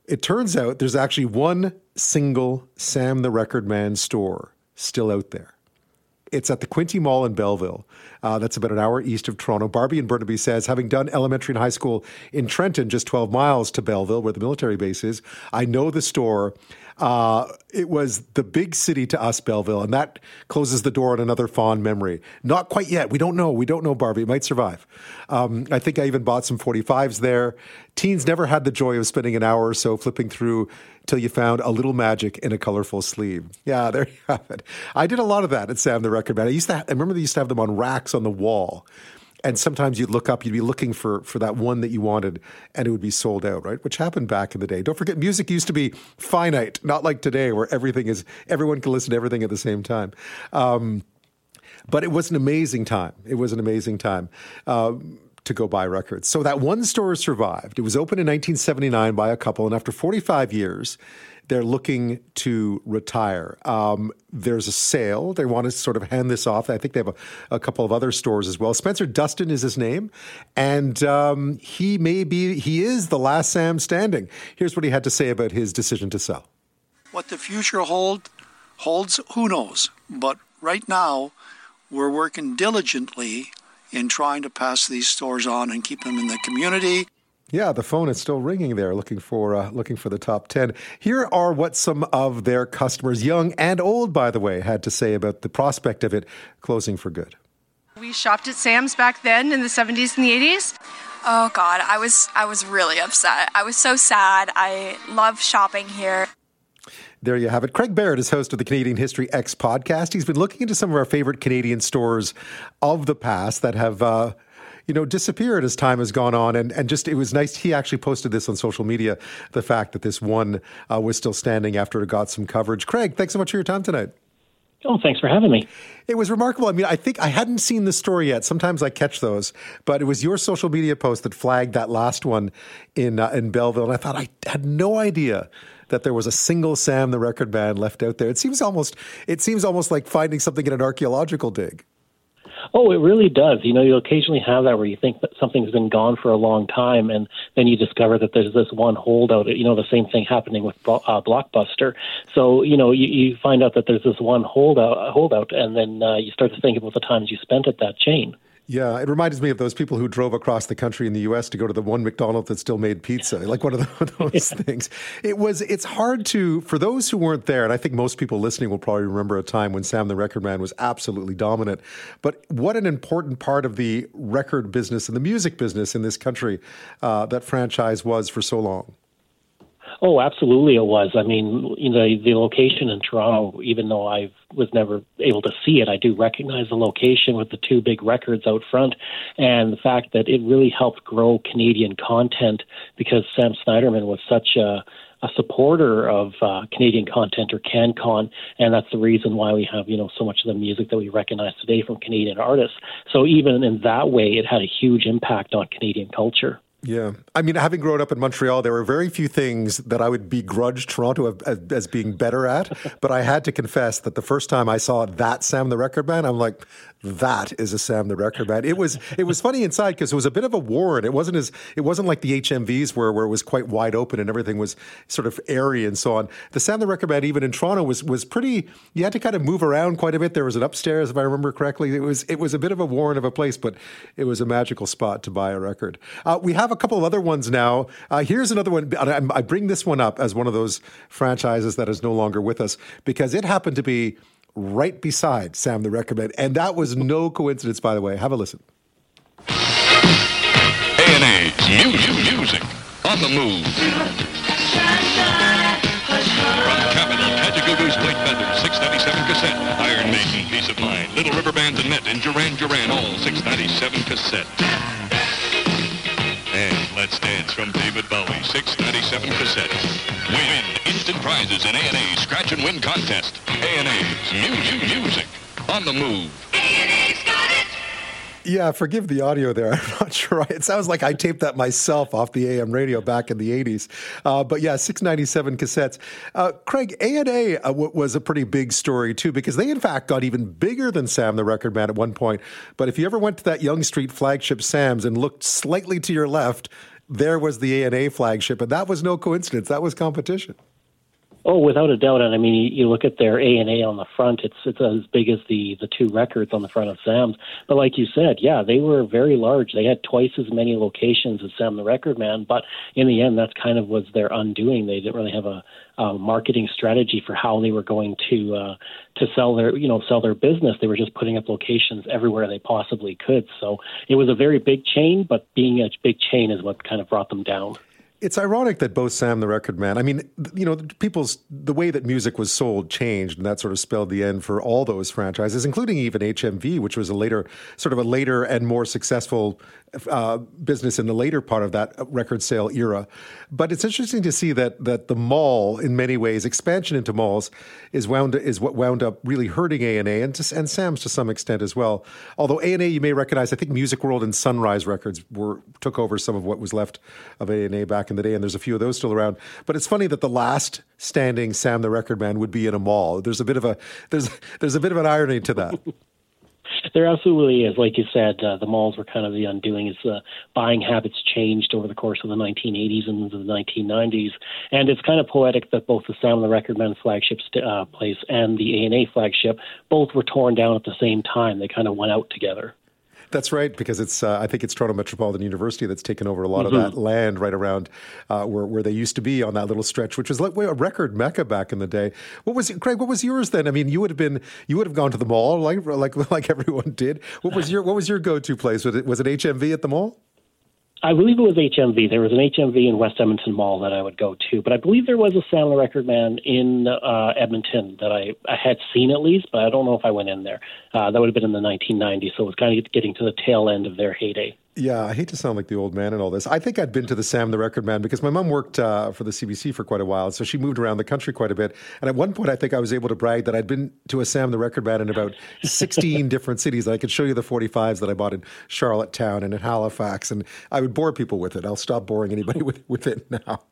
It turns out there's actually one single Sam the Record Man store still out there. It's at the Quinte Mall in Belleville. Uh, that's about an hour east of Toronto. Barbie and Burnaby says, having done elementary and high school in Trenton, just 12 miles to Belleville, where the military base is, I know the store. Uh, it was the big city to us, Belleville, and that closes the door on another fond memory. Not quite yet. We don't know. We don't know, Barbie. It might survive. Um, I think I even bought some 45s there. Teens never had the joy of spending an hour or so flipping through till you found a little magic in a colorful sleeve. Yeah, [LAUGHS] there you have it. I did a lot of that at Sam the Record Man. I used to. I remember they used to have them on racks on the wall and sometimes you'd look up, you'd be looking for for that one that you wanted, and it would be sold out, right? Which happened back in the day. Don't forget, music used to be finite, not like today, where everything is everyone can listen to everything at the same time. Um, but it was an amazing time. It was an amazing time. Uh, to go buy records. So that one store survived. It was opened in 1979 by a couple, and after 45 years, they're looking to retire. Um, there's a sale. They want to sort of hand this off. I think they have a, a couple of other stores as well. Spencer Dustin is his name, and um, he may be he is the last Sam standing. Here's what he had to say about his decision to sell. What the future hold holds, who knows? But right now, we're working diligently in trying to pass these stores on and keep them in the community. Yeah, the phone is still ringing there, looking for uh, looking for the top ten. Here are what some of their customers, young and old, by the way, had to say about the prospect of it closing for good. We shopped at Sam's back then in the 70s and the 80s. Oh God, I was I was really upset. I was so sad. I love shopping here. There you have it. Craig Baird is host of the Canadian History Ehx podcast. He's been looking into some of our favorite Canadian stores of the past that have. Uh, you know, disappeared as time has gone on. And, and just, it was nice. He actually posted this on social media, the fact that this one uh, was still standing after it got some coverage. Craig, thanks so much for your time tonight. Oh, thanks for having me. It was remarkable. I mean, I think I hadn't seen the story yet. Sometimes I catch those, but it was your social media post that flagged that last one in uh, in Belleville, and I thought I had no idea that there was a single Sam the record man left out there. It seems almost it seems almost like finding something in an archaeological dig. Oh, it really does. You know, you occasionally have that where you think that something's been gone for a long time, and then you discover that there's this one holdout. You know, the same thing happening with uh, Blockbuster. So, you know, you, you find out that there's this one holdout, holdout, and then uh, you start to think about the times you spent at that chain. Yeah, it reminds me of those people who drove across the country in the U.S. to go to the one McDonald's that still made pizza, [LAUGHS] like one of those things. It was. It's hard to for those who weren't there, and I think most people listening will probably remember a time when Sam the Record Man was absolutely dominant. But what an important part of the record business and the music business in this country uh, that franchise was for so long. Oh, absolutely, it was. I mean, you know, the location in Toronto, even though I was never able to see it, I do recognize the location with the two big records out front, and the fact that it really helped grow Canadian content because Sam Sniderman was such a a supporter of uh, Canadian content or CanCon, and that's the reason why we have you know so much of the music that we recognize today from Canadian artists. So even in that way, it had a huge impact on Canadian culture. Yeah. I mean, having grown up in Montreal, there were very few things that I would begrudge Toronto as, being better at. But I had to confess that the first time I saw that Sam the Record Man, I'm like, that is a Sam the Record Man. It was it was funny inside because it was a bit of a war, and it wasn't as it wasn't like the HMVs where where it was quite wide open and everything was sort of airy and so on. The Sam the Record Man, even in Toronto, was was pretty. You had to kind of move around quite a bit. There was an upstairs, if I remember correctly. It was it was a bit of a warren of a place, but it was a magical spot to buy a record. Uh, we have a couple of other ones now. Uh, here's another one. I, I bring this one up as one of those franchises that is no longer with us because it happened to be right beside Sam the Record. And that was no coincidence, by the way. Have a listen. A&A music on the move. From Capitol, Kajagoogoo's White Feather, 697 cassette. Iron Maiden, Piece of Mind. Little River Bands and Net and Duran Duran, all 697 cassette. And Let's Dance from David Bowie, 697 cassette. Win instant prizes in A&A Scratch and Win contest. A&A's music, music on the move. A&A's got it. Yeah, forgive the audio there. [LAUGHS] I'm not sure. It sounds like I taped that myself off the AM radio back in the 80s. Uh, but yeah, 697 cassettes. Uh, Craig, A&A uh, w- was a pretty big story too because they in fact got even bigger than Sam the Record Man at one point. But if you ever went to that Yonge Street flagship Sam's and looked slightly to your left, there was the A&A flagship. And that was no coincidence. That was competition. Oh, without a doubt. And I mean, you, look at their A and A on the front; it's it's as big as the the two records on the front of Sam's. But like you said, yeah, they were very large. They had twice as many locations as Sam the Record Man. But in the end, that's kind of was their undoing. They didn't really have a, a marketing strategy for how they were going to uh, to sell their you know sell their business. They were just putting up locations everywhere they possibly could. So it was a very big chain, but being a big chain is what kind of brought them down. It's ironic that both Sam the Record Man, I mean, you know, people's the way that music was sold changed, and that sort of spelled the end for all those franchises, including even HMV, which was a later, sort of a later and more successful uh, business in the later part of that record sale era. But it's interesting to see that that the mall, in many ways, expansion into malls is wound is what wound up really hurting A and A and and Sam's to some extent as well. Although A and A, you may recognize, I think Music World and Sunrise Records were took over some of what was left of A and A back in the day, and there's a few of those still around. But it's funny that the last standing Sam the Record Man would be in a mall. There's a bit of a there's there's a bit of an irony to that. [LAUGHS] There absolutely is. Like you said, uh, the malls were kind of the undoing as uh, buying habits changed over the course of the 1980s and the 1990s. And it's kind of poetic that both the Sam the Record Man flagship st- uh, place and the A&A flagship both were torn down at the same time. They kind of went out together. That's right, because it's uh, I think it's Toronto Metropolitan University that's taken over a lot mm-hmm. of that land right around uh, where where they used to be on that little stretch, which was like a record mecca back in the day. What was Craig? What was yours then? I mean, you would have been you would have gone to the mall like like [LAUGHS] like everyone did. What was [SIGHS] your what was your go to place? Was it was it HMV at the mall? I believe it was HMV. There was an HMV in West Edmonton Mall that I would go to, but I believe there was a the Record Man in uh, Edmonton that I, I had seen at least, but I don't know if I went in there. Uh, that would have been in the 1990s, so it was kind of getting to the tail end of their heyday. Yeah, I hate to sound like the old man and all this. I think I'd been to the Sam the Record Man because my mom worked uh, for the CBC for quite a while, so she moved around the country quite a bit. And at one point, I think I was able to brag that I'd been to a Sam the Record Man in about 16 [LAUGHS] different cities. I could show you the 45s that I bought in Charlottetown and in Halifax, and I would bore people with it. I'll stop boring anybody with, with it now.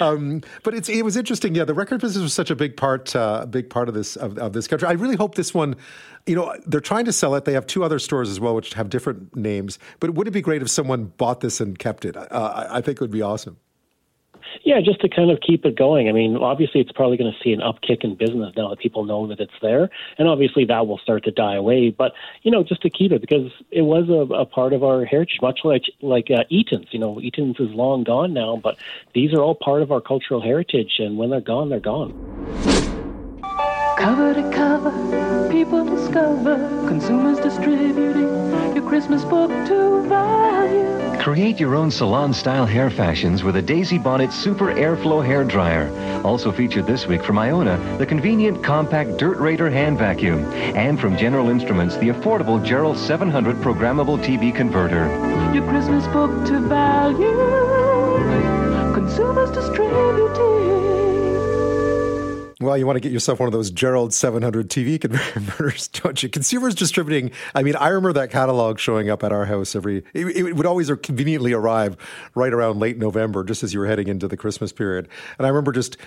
Um, but it's it was interesting. Yeah, the record business was such a big part, uh, big part of this of, of this country. I really hope this one you know, they're trying to sell it. They have two other stores as well, which have different names. But would it be great if someone bought this and kept it? Uh, I think it would be awesome. Yeah, just to kind of keep it going. I mean, obviously, it's probably going to see an upkick in business now that people know that it's there, and obviously that will start to die away. But you know, just to keep it because it was a, a part of our heritage, much like like uh, Eaton's. You know, Eaton's is long gone now, but these are all part of our cultural heritage, and when they're gone, they're gone. Cover to cover, people discover, consumers distributing your Christmas book to value. Create your own salon-style hair fashions with a Daisy Bonnet Super Airflow Hair Dryer. Also featured this week from Iona, the convenient compact Dirt Raider hand vacuum. And from General Instruments, the affordable Jerrold 700 programmable TV converter. Your Christmas book to value. Consumers distributing. Well, you want to get yourself one of those Jerrold 700 TV [LAUGHS] converters, don't you? Consumers distributing. I mean, I remember that catalog showing up at our house every. It, it, would always conveniently arrive right around late November, just as you were heading into the Christmas period. And I remember just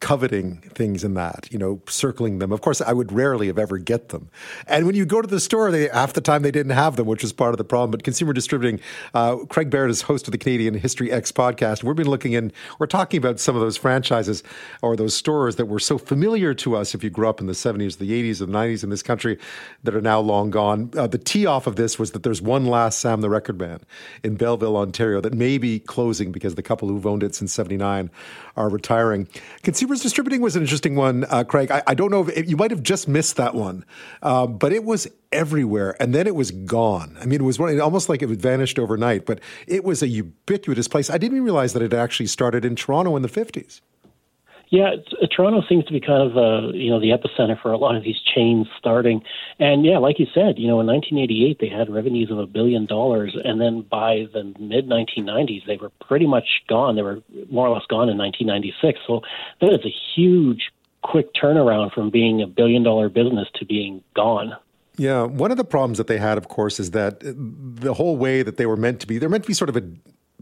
coveting things in that, you know, circling them. Of course, I would rarely have ever get them. And when you go to the store, they half the time they didn't have them, which was part of the problem. But consumer distributing, uh, Craig Baird is host of the Canadian History Ehx podcast. We've been looking in, we're talking about some of those franchises or those stores that were so familiar to us if you grew up in the 70s, the 80s, the 90s in this country that are now long gone. Uh, the tee off of this was that there's one last Sam the Record Man in Belleville, Ontario that may be closing because the couple who've owned it since 79 are retiring. Consumers distributing was an interesting one, uh, Craig. I, I, don't know if you might have just missed that one, uh, but it was everywhere, and then it was gone. I mean, it was almost like it vanished overnight, but it was a ubiquitous place. I didn't even realize that it actually started in Toronto in the 50s. Yeah, uh, Toronto seems to be kind of uh, you know the epicenter for a lot of these chains starting, and yeah, like you said, you know in 1988 they had revenues of a billion dollars, and then by the mid 1990s they were pretty much gone. They were more or less gone in 1996. So that is a huge, quick turnaround from being a billion dollar business to being gone. Yeah, one of the problems that they had, of course, is that the whole way that they were meant to be, they're meant to be sort of a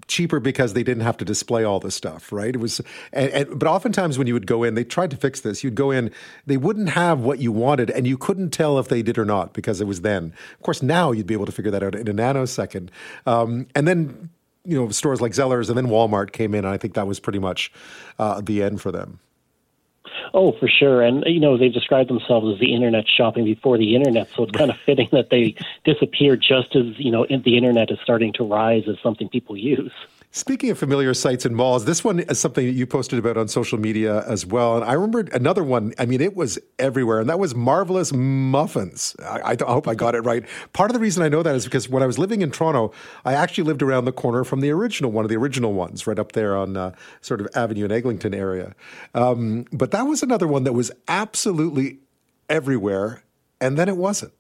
cheaper because they didn't have to display all this stuff, right? It was, and, and, but oftentimes when you would go in, they tried to fix this. You'd go in, they wouldn't have what you wanted, and you couldn't tell if they did or not because it was then. Of course, now you'd be able to figure that out in a nanosecond. Um, and then, you know, stores like Zellers and then Walmart came in, and I think that was pretty much uh, the end for them. Oh, for sure. And, you know, they've described themselves as the internet shopping before the internet. So it's kind of fitting that they disappeared just as, you know, the internet is starting to rise as something people use. Speaking of familiar sites and malls, this one is something that you posted about on social media as well. And I remember another one. I mean, it was everywhere, and that was marvelous muffins. I, I, hope I got it right. Part of the reason I know that is because when I was living in Toronto, I actually lived around the corner from the original one of the original ones, right up there on uh, sort of Avenue and Eglinton area. Um, but that was another one that was absolutely everywhere, and then it wasn't.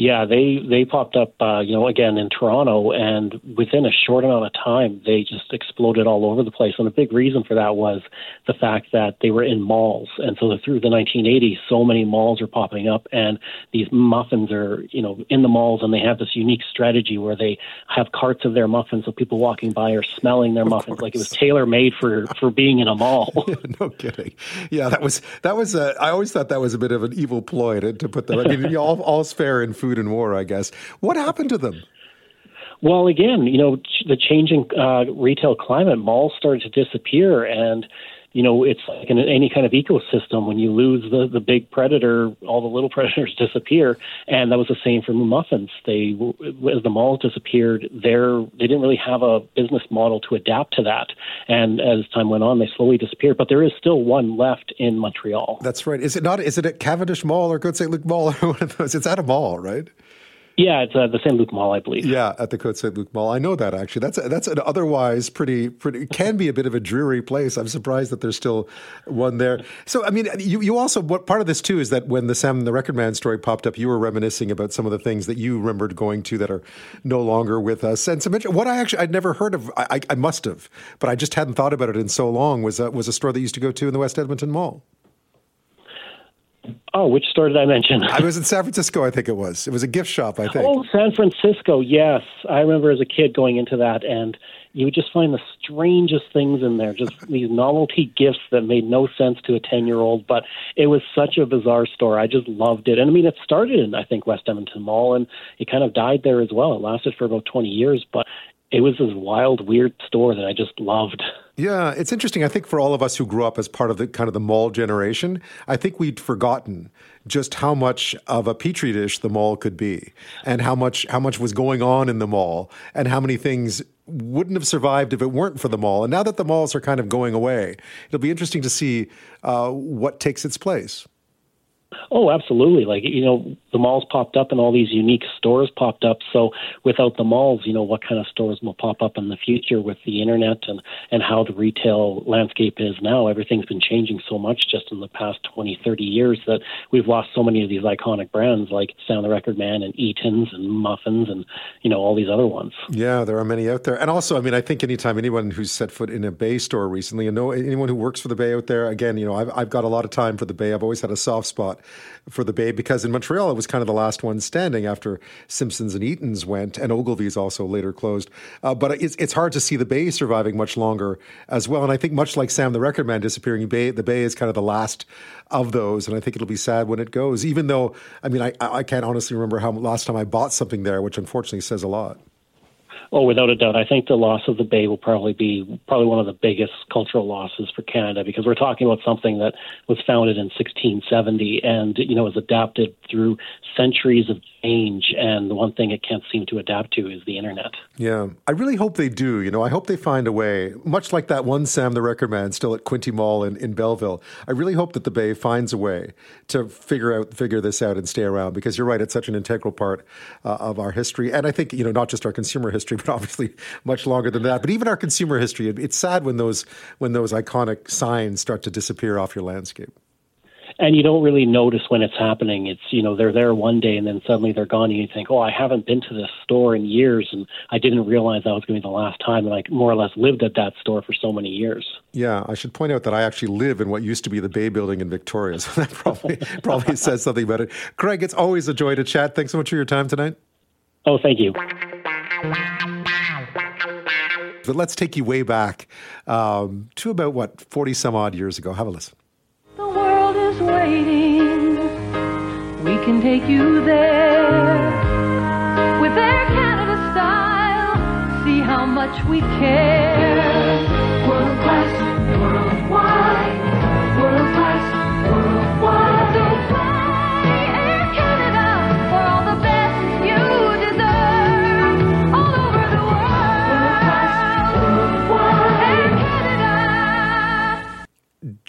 Yeah, they they popped up, uh, you know, again in Toronto, and within a short amount of time, they just exploded all over the place. And a big reason for that was the fact that they were in malls, and so through the 1980s, so many malls are popping up, and these muffins are, you know, in the malls, and they have this unique strategy where they have carts of their muffins, so people walking by are smelling their of muffins, course. like it was tailor made for for being in a mall. [LAUGHS] no kidding. Yeah, that was that was. A, I always thought that was a bit of an evil ploy to, to put them. I mean, [LAUGHS] all all's fair in food and war, I guess. What happened to them? Well, again, you know, the changing uh, retail climate, malls started to disappear, and you know, it's like in any kind of ecosystem. When you lose the the big predator, all the little [LAUGHS] predators disappear, and that was the same for muffins. They, as the malls disappeared, there they didn't really have a business model to adapt to that, and as time went on, they slowly disappeared. But there is still one left in Montreal. That's right. Is it not? Is it at Cavendish Mall or Côte Saint Luc Mall or [LAUGHS] one of those? It's at a mall, right? Yeah, it's uh, the Saint Luc Mall, I believe. Yeah, at the Côte Saint Luc Mall. I know that actually. That's that's an otherwise pretty pretty can be a bit of a dreary place. I'm surprised that there's still one there. So I mean, you you also what part of this too is that when the Sam the Record Man story popped up, you were reminiscing about some of the things that you remembered going to that are no longer with us. And some what I actually I'd never heard of. I, I must have, but I just hadn't thought about it in so long. Was a, was a store that used to go to in the West Edmonton Mall. Oh, which store did I mention? I was in San Francisco, I think it was. It was a gift shop, I think. Oh, San Francisco, yes. I remember as a kid going into that, and you would just find the strangest things in there, just these novelty gifts that made no sense to a 10 year old. But it was such a bizarre store. I just loved it. And I mean, it started in, I think, West Edmonton Mall, and it kind of died there as well. It lasted for about 20 years, but it was this wild, weird store that I just loved. Yeah, it's interesting. I think for all of us who grew up as part of the kind of the mall generation, I think we'd forgotten just how much of a petri dish the mall could be, and how much how much was going on in the mall, and how many things wouldn't have survived if it weren't for the mall. And now that the malls are kind of going away, it'll be interesting to see uh, what takes its place. Oh, absolutely. Like, you know, the malls popped up and all these unique stores popped up. So without the malls, you know, what kind of stores will pop up in the future with the internet and, and how the retail landscape is now? Everything's been changing so much just in the past 20, 30 years that we've lost so many of these iconic brands like Sam the Record Man and Eaton's and Muffins and, you know, all these other ones. Yeah, there are many out there. And also, I mean, I think anytime anyone who's set foot in a Bay store recently, and know, anyone who works for the Bay out there, again, you know, I've, I've got a lot of time for the Bay. I've always had a soft spot for the Bay because in Montreal was kind of the last one standing after Simpsons and Eaton's went, and Ogilvy's also later closed. Uh, but it's, it's hard to see the Bay surviving much longer as well. And I think much like Sam the Record Man disappearing, Bay, the Bay is kind of the last of those, and I think it'll be sad when it goes. Even though, I mean, I, I can't honestly remember how last time I bought something there, which unfortunately says a lot. Oh, without a doubt. I think the loss of the Bay will probably be probably one of the biggest cultural losses for Canada because we're talking about something that was founded in 1670 and you know was adapted through centuries of change, and the one thing it can't seem to adapt to is the internet. Yeah, I really hope they do. You know, I hope they find a way, much like that one Sam the Record Man still at Quinte Mall in, in Belleville. I really hope that the Bay finds a way to figure out figure this out and stay around because you're right, it's such an integral part uh, of our history, and I think you know not just our consumer history, but [LAUGHS] obviously much longer than that. But even our consumer history, it's sad when those when those iconic signs start to disappear off your landscape and you don't really notice when it's happening. It's you know they're there one day and then suddenly they're gone, and you think, oh, I haven't been to this store in years, and I didn't realize that was going to be the last time, and I more or less lived at that store for so many years. Yeah, I should point out that I actually live in what used to be the Bay Building in Victoria, so [LAUGHS] that probably probably says something about it. Craig, it's always a joy to chat. Thanks so much for your time tonight. Oh, thank you. But let's take you way back um, to about what forty some odd years ago. Have a listen The world is waiting. We can take you there with Air Canada style. See how much we care. World class, worldwide,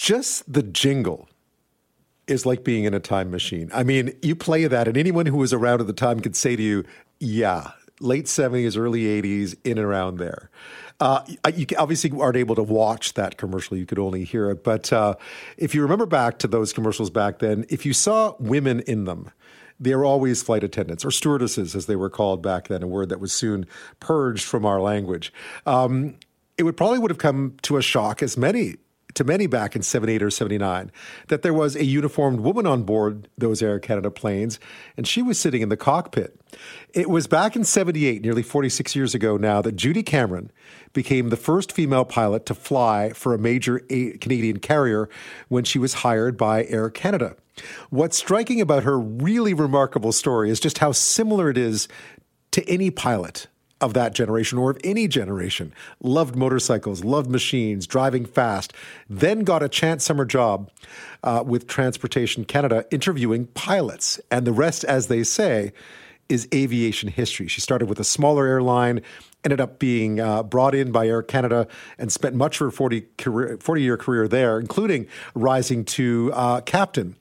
just the jingle is like being in a time machine. I mean, you play that, and anyone who was around at the time could say to you, yeah, late 70s, early 80s, in and around there. Uh, you obviously aren't able to watch that commercial. You could only hear it. But uh, if you remember back to those commercials back then, if you saw women in them, they were always flight attendants or stewardesses, as they were called back then, a word that was soon purged from our language. Um, it would probably would have come to a shock as many to many back in 78 or 79 that there was a uniformed woman on board those Air Canada planes, and she was sitting in the cockpit. It was back in 78, nearly 46 years ago now, that Judy Cameron became the first female pilot to fly for a major Canadian carrier when she was hired by Air Canada. What's striking about her really remarkable story is just how similar it is to any pilot of that generation or of any generation loved motorcycles, loved machines, driving fast, then got a chance summer job uh, with Transportation Canada interviewing pilots. And the rest, as they say, is aviation history. She started with a smaller airline, ended up being uh, brought in by Air Canada, and spent much of her 40, career, 40 year career there, including rising to uh, captain.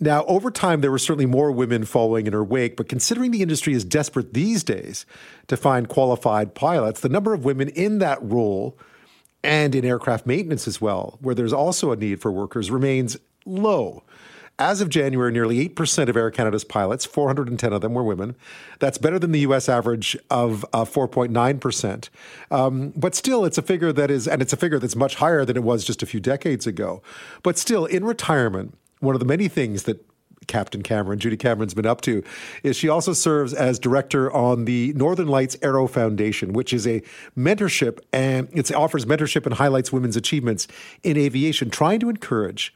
Now, over time, there were certainly more women following in her wake, but considering the industry is desperate these days to find qualified pilots, the number of women in that role and in aircraft maintenance as well, where there's also a need for workers, remains low. As of January, nearly 8% of Air Canada's pilots, 410 of them were women. That's better than the US average of uh, 4.9%. Um, but still, it's a figure that is, and it's a figure that's much higher than it was just a few decades ago. But still, in retirement, one of the many things that Captain Cameron, Judy Cameron's been up to, is she also serves as director on the Northern Lights Aero Foundation, which is a mentorship and it offers mentorship and highlights women's achievements in aviation, trying to encourage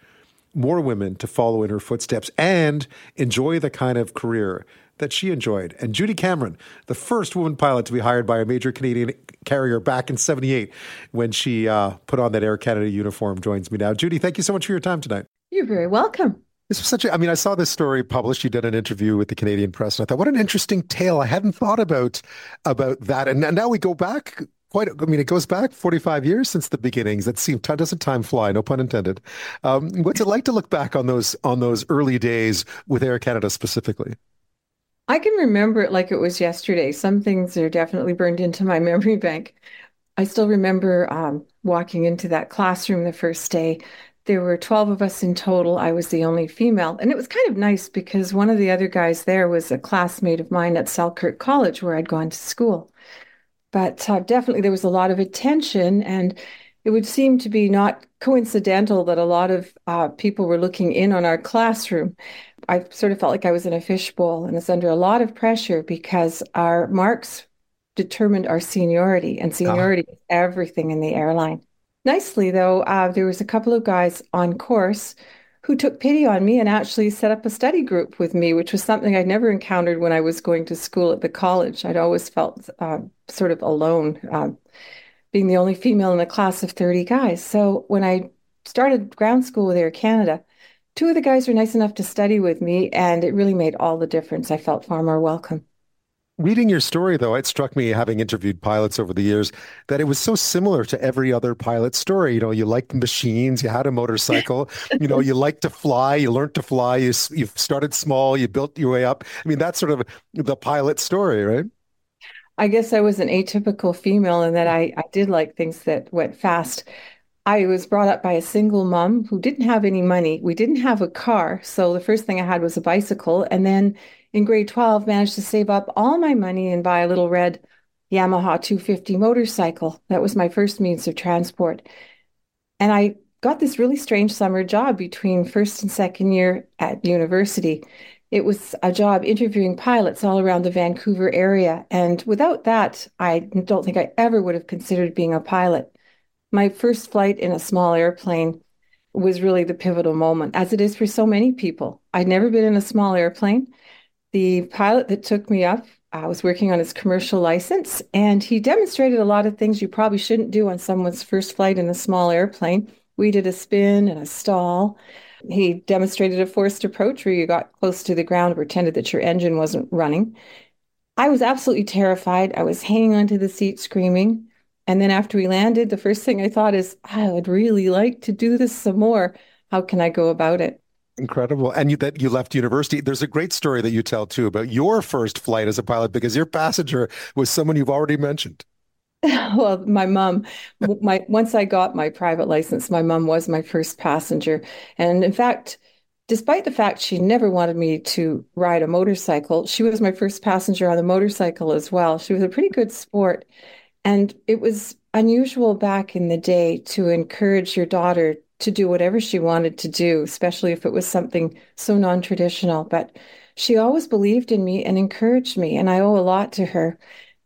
more women to follow in her footsteps and enjoy the kind of career that she enjoyed. And Judy Cameron, the first woman pilot to be hired by a major Canadian carrier back in 78 when she uh, put on that Air Canada uniform, joins me now. Judy, thank you so much for your time tonight. You're very welcome. This was such a, I mean, I saw this story published. You did an interview with the Canadian press, and I thought, what an interesting tale. I hadn't thought about about that. And now we go back quite, I mean, it goes back 45 years since the beginnings. That seems, doesn't time fly? No pun intended. Um, what's it like to look back on those, on those early days with Air Canada specifically? I can remember it like it was yesterday. Some things are definitely burned into my [LAUGHS] memory bank. I still remember um, walking into that classroom the first day there were 12 of us in total. I was the only female. And it was kind of nice because one of the other guys there was a classmate of mine at Selkirk College where I'd gone to school. But uh, definitely there was a lot of attention, and it would seem to be not coincidental that a lot of uh, people were looking in on our classroom. I sort of felt like I was in a fishbowl and was under a lot of pressure because our marks determined our seniority, and ah. seniority is everything in the airline. Nicely, though, uh, there was a couple of guys on course who took pity on me and actually set up a study group with me, which was something I'd never encountered when I was going to school at the college. I'd always felt uh, sort of alone, uh, being the only female in a class of 30 guys. So when I started ground school with Air Canada, two of the guys were nice enough to study with me, and it really made all the difference. I felt far more welcome. Reading your story, though, it struck me, having interviewed pilots over the years, that it was so similar to every other pilot story. You know, you liked machines, you had a motorcycle, you know, you liked to fly, you learned to fly, you you started small, you built your way up. I mean, that's sort of the pilot story, right? I guess I was an atypical female in that I, I did like things that went fast. I was brought up by a single mom who didn't have any money. We didn't have a car. So the first thing I had was a bicycle. And then in grade 12 managed to save up all my money and buy a little red Yamaha 250 motorcycle. That was my first means of transport. And I got this really strange summer job between first and second year at university. It was a job interviewing pilots all around the Vancouver area. And without that, I don't think I ever would have considered being a pilot. My first flight in a small airplane was really the pivotal moment, as it is for so many people. I'd never been in a small airplane. The pilot that took me up I was working on his commercial license, and he demonstrated a lot of things you probably shouldn't do on someone's first flight in a small airplane. We did a spin and a stall. He demonstrated a forced approach where you got close to the ground, pretended that your engine wasn't running. I was absolutely terrified. I was hanging onto the seat screaming. And then after we landed, the first thing I thought is, I would really like to do this some more. How can I go about it? Incredible. And you, that you left university. There's a great story that you tell too about your first flight as a pilot because your passenger was someone you've already mentioned. [LAUGHS] well, my mom, my once I got my private license, my mom was my first passenger. And in fact, despite the fact she never wanted me to ride a motorcycle, she was my first passenger on the motorcycle as well. She was a pretty good sport. And it was unusual back in the day to encourage your daughter to do whatever she wanted to do, especially if it was something so non traditional. But she always believed in me and encouraged me, and I owe a lot to her.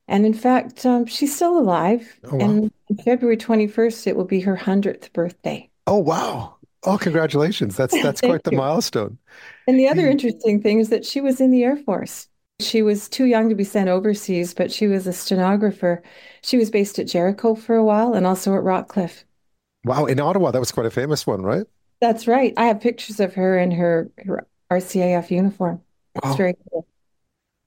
And in fact, um, she's still alive. Oh, wow. And February 21st, it will be her 100th birthday. Oh, wow. Oh, congratulations. That's [LAUGHS] that's quite the you. milestone. And the other interesting thing is that she was in the Air Force. She was too young to be sent overseas, but she was a stenographer. She was based at Jericho for a while and also at Rockcliffe. Wow, in Ottawa, that was quite a famous one, right? That's right. I have pictures of her in her, her RCAF uniform. It's wow. very cool.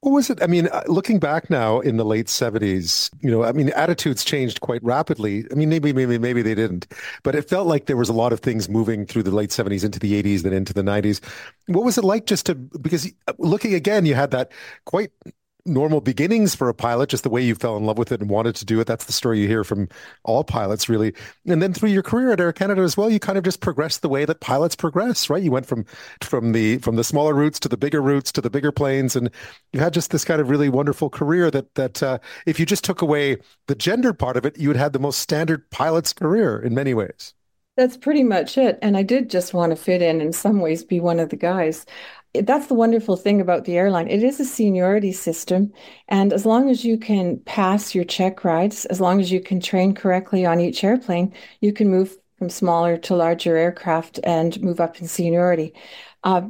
What was it? I mean, uh, looking back now in the late 70s, you know, I mean, attitudes changed quite rapidly. I mean, maybe, maybe, maybe they didn't, but it felt like there was a lot of things moving through the late 70s into the 80s, then into the 90s. What was it like just to, because uh, looking again, you had that quite normal beginnings for a pilot, just the way you fell in love with it and wanted to do it. That's the story you hear from all pilots, really. And then through your career at Air Canada as well, you kind of just progressed the way that pilots progress, right? You went from from the from the smaller routes to the bigger routes to the bigger planes, and you had just this kind of really wonderful career that that uh, if you just took away the gender part of it, you would have the most standard pilot's career in many ways. That's pretty much it. And I did just want to fit in in some ways, be one of the guys that's the wonderful thing about the airline. It is a seniority system. And as long as you can pass your check rides, as long as you can train correctly on each airplane, you can move from smaller to larger aircraft and move up in seniority. Uh,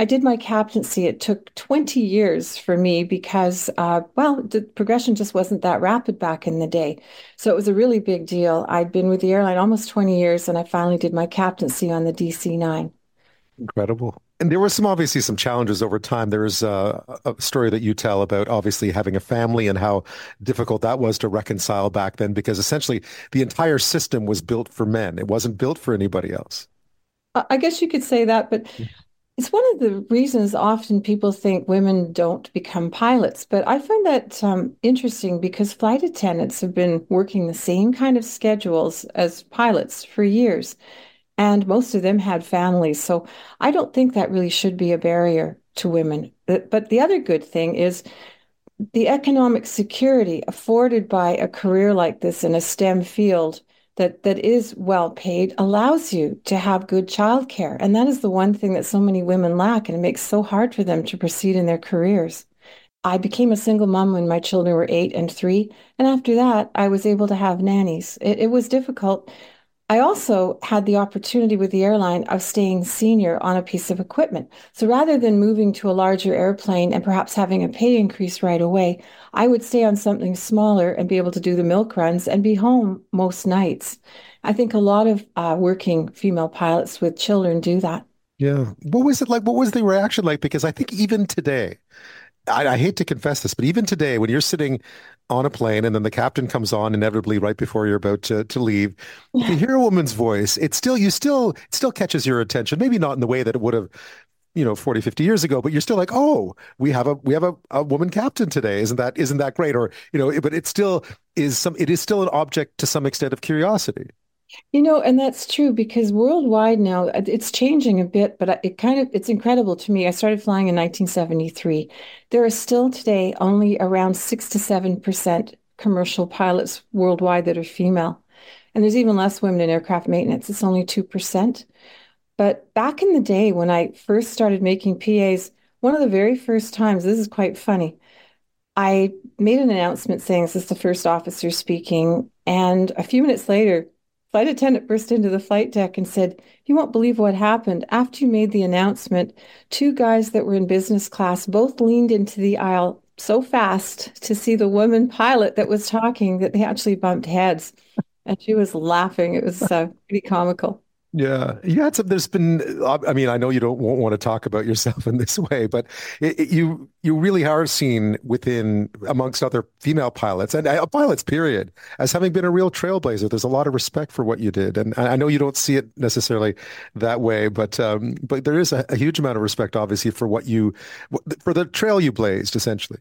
I did my captaincy. It took 20 years for me because, uh, well, the progression just wasn't that rapid back in the day. So it was a really big deal. I'd been with the airline almost 20 years and I finally did my captaincy on the DC 9. Incredible. And there were some obviously some challenges over time. There's a, a, story that you tell about obviously having a family and how difficult that was to reconcile back then because essentially the entire system was built for men. It wasn't built for anybody else. I guess you could say that, but it's one of the reasons often people think women don't become pilots. But I find that um, interesting because flight attendants have been working the same kind of schedules as pilots for years and most of them had families. So I don't think that really should be a barrier to women. But the other good thing is the economic security afforded by a career like this in a STEM field that, that is well paid allows you to have good childcare. And that is the one thing that so many women lack, and it makes so hard for them to proceed in their careers. I became a single mom when my children were eight and three. And after that, I was able to have nannies. It, it was difficult I also had the opportunity with the airline of staying senior on a piece of equipment. So rather than moving to a larger airplane and perhaps having a pay increase right away, I would stay on something smaller and be able to do the milk runs and be home most nights. I think a lot of uh, working female pilots with children do that. Yeah. What was it like? What was the reaction like? Because I think even today, I, I, hate to confess this, but even today, when you're sitting on a plane and then the captain comes on inevitably right before you're about to, to leave, yeah. you hear a woman's voice. It still, you still, it still catches your attention. Maybe not in the way that it would have, you know, 40, 50 years ago, but you're still like, oh, we have a, we have a, a woman captain today. Isn't that, isn't that great? Or, you know, but it still is some, it is still an object to some extent of curiosity. You know, and that's true because worldwide now uh, it's changing a bit, but it kind of it's incredible to me. I started flying in 1973. There are still today only around 6 to 7% commercial pilots worldwide that are female. And there's even less women in aircraft maintenance. It's only 2%. But back in the day when I first started making PAs, one of the very first times, this is quite funny. I made an announcement saying this is the first officer speaking, and a few minutes later Flight attendant burst into the flight deck and said, You won't believe what happened. After you made the announcement, two guys that were in business class both leaned into the aisle so fast to see the woman pilot that was talking that they actually bumped heads. And she was laughing. It was uh, pretty comical. Yeah, you had some. There's been. I mean, I know you don't want to talk about yourself in this [LAUGHS] way, but it, it, you you really are seen within amongst other female pilots and uh, pilots, period, as having been a real trailblazer. There's a lot of respect for what you did, and I know you don't see it necessarily that way, but um, but there is a, a huge amount of respect, obviously, for what you for the trail you blazed, essentially.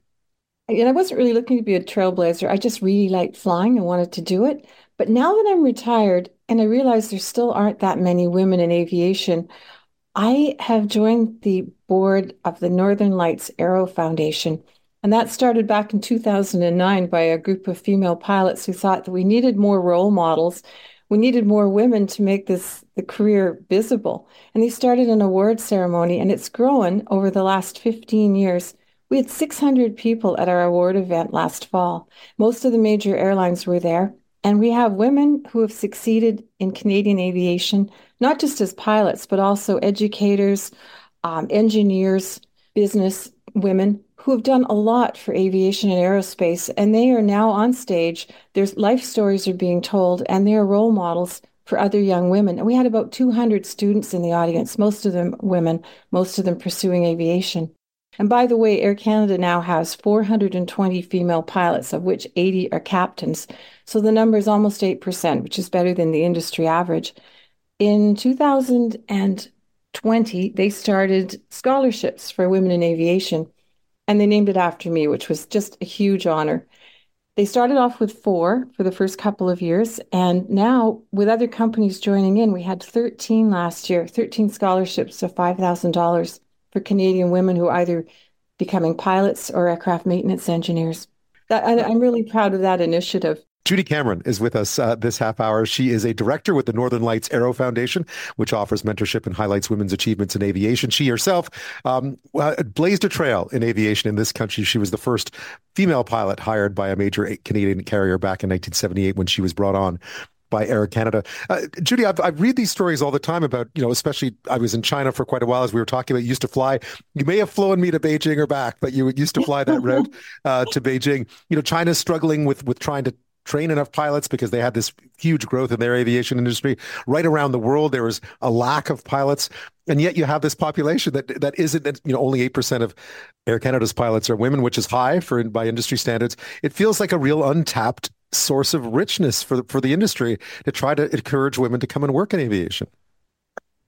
And I wasn't really looking to be a trailblazer. I just really liked flying and wanted to do it. But now that I'm retired and I realize there still aren't that many women in aviation, I have joined the board of the Northern Lights Aero Foundation. And that started back in 2009 by a group of female pilots who thought that we needed more role models. We needed more women to make this the career visible. And they started an award ceremony, and it's grown over the last 15 years. We had 600 people at our award event last fall. Most of the major airlines were there. And we have women who have succeeded in Canadian aviation, not just as pilots, but also educators, um, engineers, business women who have done a lot for aviation and aerospace. And they are now on stage. Their life stories are being told, and they are role models for other young women. And we had about 200 students in the audience, most of them women, most of them pursuing aviation. And by the way, Air Canada now has 420 female pilots, of which 80 are captains. So the number is almost 8%, which is better than the industry average. In 2020, they started scholarships for women in aviation, and they named it after me, which was just a huge honor. They started off with four for the first couple of years, and now with other companies joining in, we had 13 last year, 13 scholarships of $5,000 for Canadian women who are either becoming pilots or aircraft maintenance engineers. That, I, I'm really proud of that initiative. Judy Cameron is with us uh, this half hour. She is a director with the Northern Lights Aero Foundation, which offers mentorship and highlights women's achievements in aviation. She herself um, uh, blazed a trail in aviation in this country. She was the first female pilot hired by a major Canadian carrier back in 1978 when she was brought on by Air Canada. Uh, Judy, I've, I read these stories all the time about, you know, especially I was in China for quite a while as we were talking about, you used to fly, you may have flown me to Beijing or back, but you used to fly that [LAUGHS] route uh, to Beijing. You know, China's struggling with, with trying to train enough pilots because they had this huge growth in their aviation industry. Right around the world, there was a lack of pilots, and yet you have this population that that isn't. You know, only eight percent of Air Canada's pilots are women, which is high for by industry standards. It feels like a real untapped source of richness for the, for the industry to try to encourage women to come and work in aviation.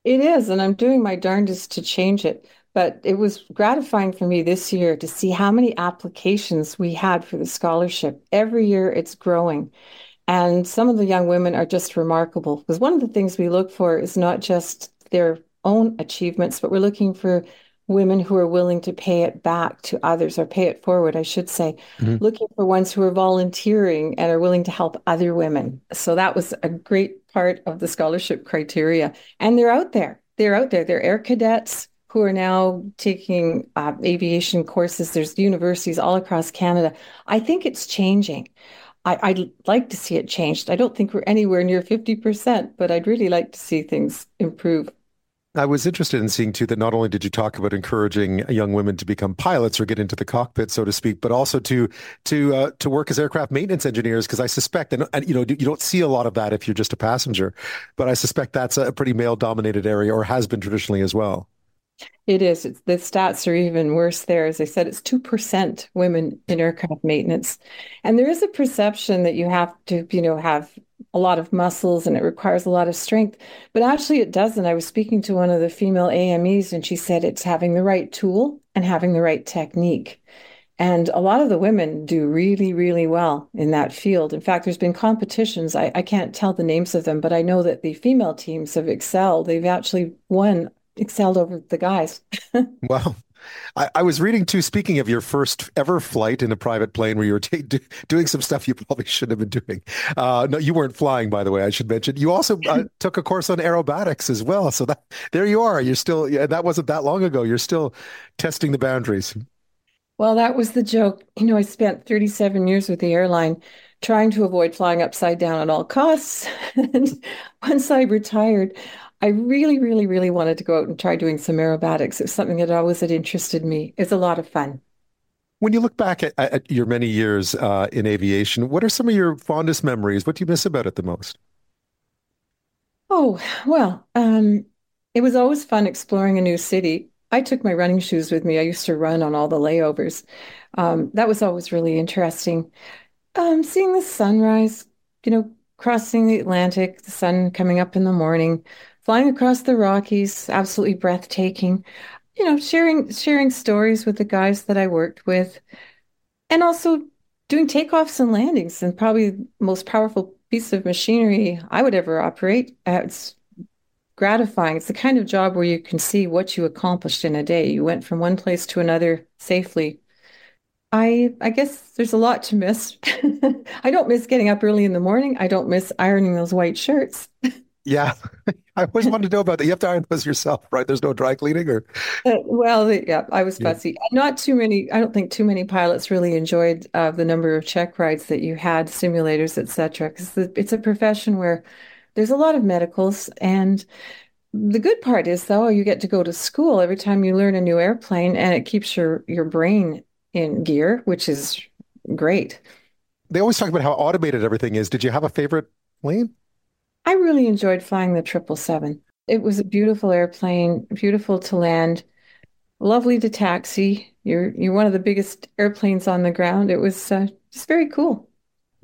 It is, and I'm doing my darndest to change it. But it was gratifying for me this year to see how many applications we had for the scholarship. Every year it's growing. And some of the young women are just remarkable because one of the things we look for is not just their own achievements, but we're looking for women who are willing to pay it back to others or pay it forward, I should say, mm-hmm. looking for ones who are volunteering and are willing to help other women. So that was a great part of the scholarship criteria. And they're out there. They're out there. They're air cadets who are now taking uh, aviation courses. There's universities all across Canada. I think it's changing. I, would like to see it changed. I don't think we're anywhere near 50%, but I'd really like to see things improve. I was interested in seeing too that not only did you talk about encouraging young women to become pilots or get into the cockpit, so to speak, but also to to uh, to work as aircraft maintenance engineers. Because I suspect, and, and, you know, you don't see a lot of that if you're just a passenger, but I suspect that's a pretty male-dominated area, or has been traditionally as well. It is. It's, the stats are even worse there. As I said, it's 2% women in aircraft maintenance. And there is a perception that you have to, you know, have a lot of muscles and it requires a lot of strength. But actually, it doesn't. I was speaking to one of the female AMEs and she said it's having the right tool and having the right technique. And a lot of the women do really, really well in that field. In fact, there's been competitions. I, I can't tell the names of them, but I know that the female teams have excelled. They've actually won excelled over the guys. [LAUGHS] wow. I, I, was reading too, speaking of your first ever flight in a private plane where you were t- do, doing some stuff you probably shouldn't have been doing. Uh, no, you weren't flying, by the way, I should mention. You also uh, [LAUGHS] took a course on aerobatics as well. So that there you are. You're still, yeah, that wasn't that long ago. You're still testing the boundaries. Well, that was the joke. You know, I spent 37 years with the airline trying to avoid flying upside down at all costs. [LAUGHS] and once I retired, I really, really, really wanted to go out and try doing some aerobatics. It was something that always had interested me. It's a lot of fun. When you look back at, at your many years uh, in aviation, what are some of your fondest memories? What do you miss about it the most? Oh, well, um, it was always fun exploring a new city. I took my running shoes with me. I used to run on all the layovers. Um, that was always really interesting. Um, seeing the sunrise, you know, crossing the Atlantic, the sun coming up in the morning, flying across the Rockies, absolutely breathtaking. You know, sharing sharing stories with the guys that I worked with, and also doing takeoffs and landings. And probably the most powerful piece of machinery I would ever operate. Uh, it's gratifying. It's the kind of job where you can see what you accomplished in a day. You went from one place to another safely. I I guess there's a lot to miss. [LAUGHS] I don't miss getting up early in the morning. I don't miss ironing those white shirts. [LAUGHS] Yeah, [LAUGHS] I always wanted to know about that. You have to iron those yourself, right? There's no dry cleaning, or Uh, well, yeah, I was Yeah. fussy. Not too many. I don't think too many pilots really enjoyed uh, the number of check rides that you had, simulators, etc. Because it's a profession where there's a lot of medicals, and the good part is though you get to go to school every time you learn a new airplane, and it keeps your your brain in gear, which is great. they always talk about how automated everything is. Did you have a favorite plane? I really enjoyed flying the 777. It was a beautiful airplane, beautiful to land, lovely to taxi. You're you're one of the biggest airplanes on the ground. It was uh, just very cool.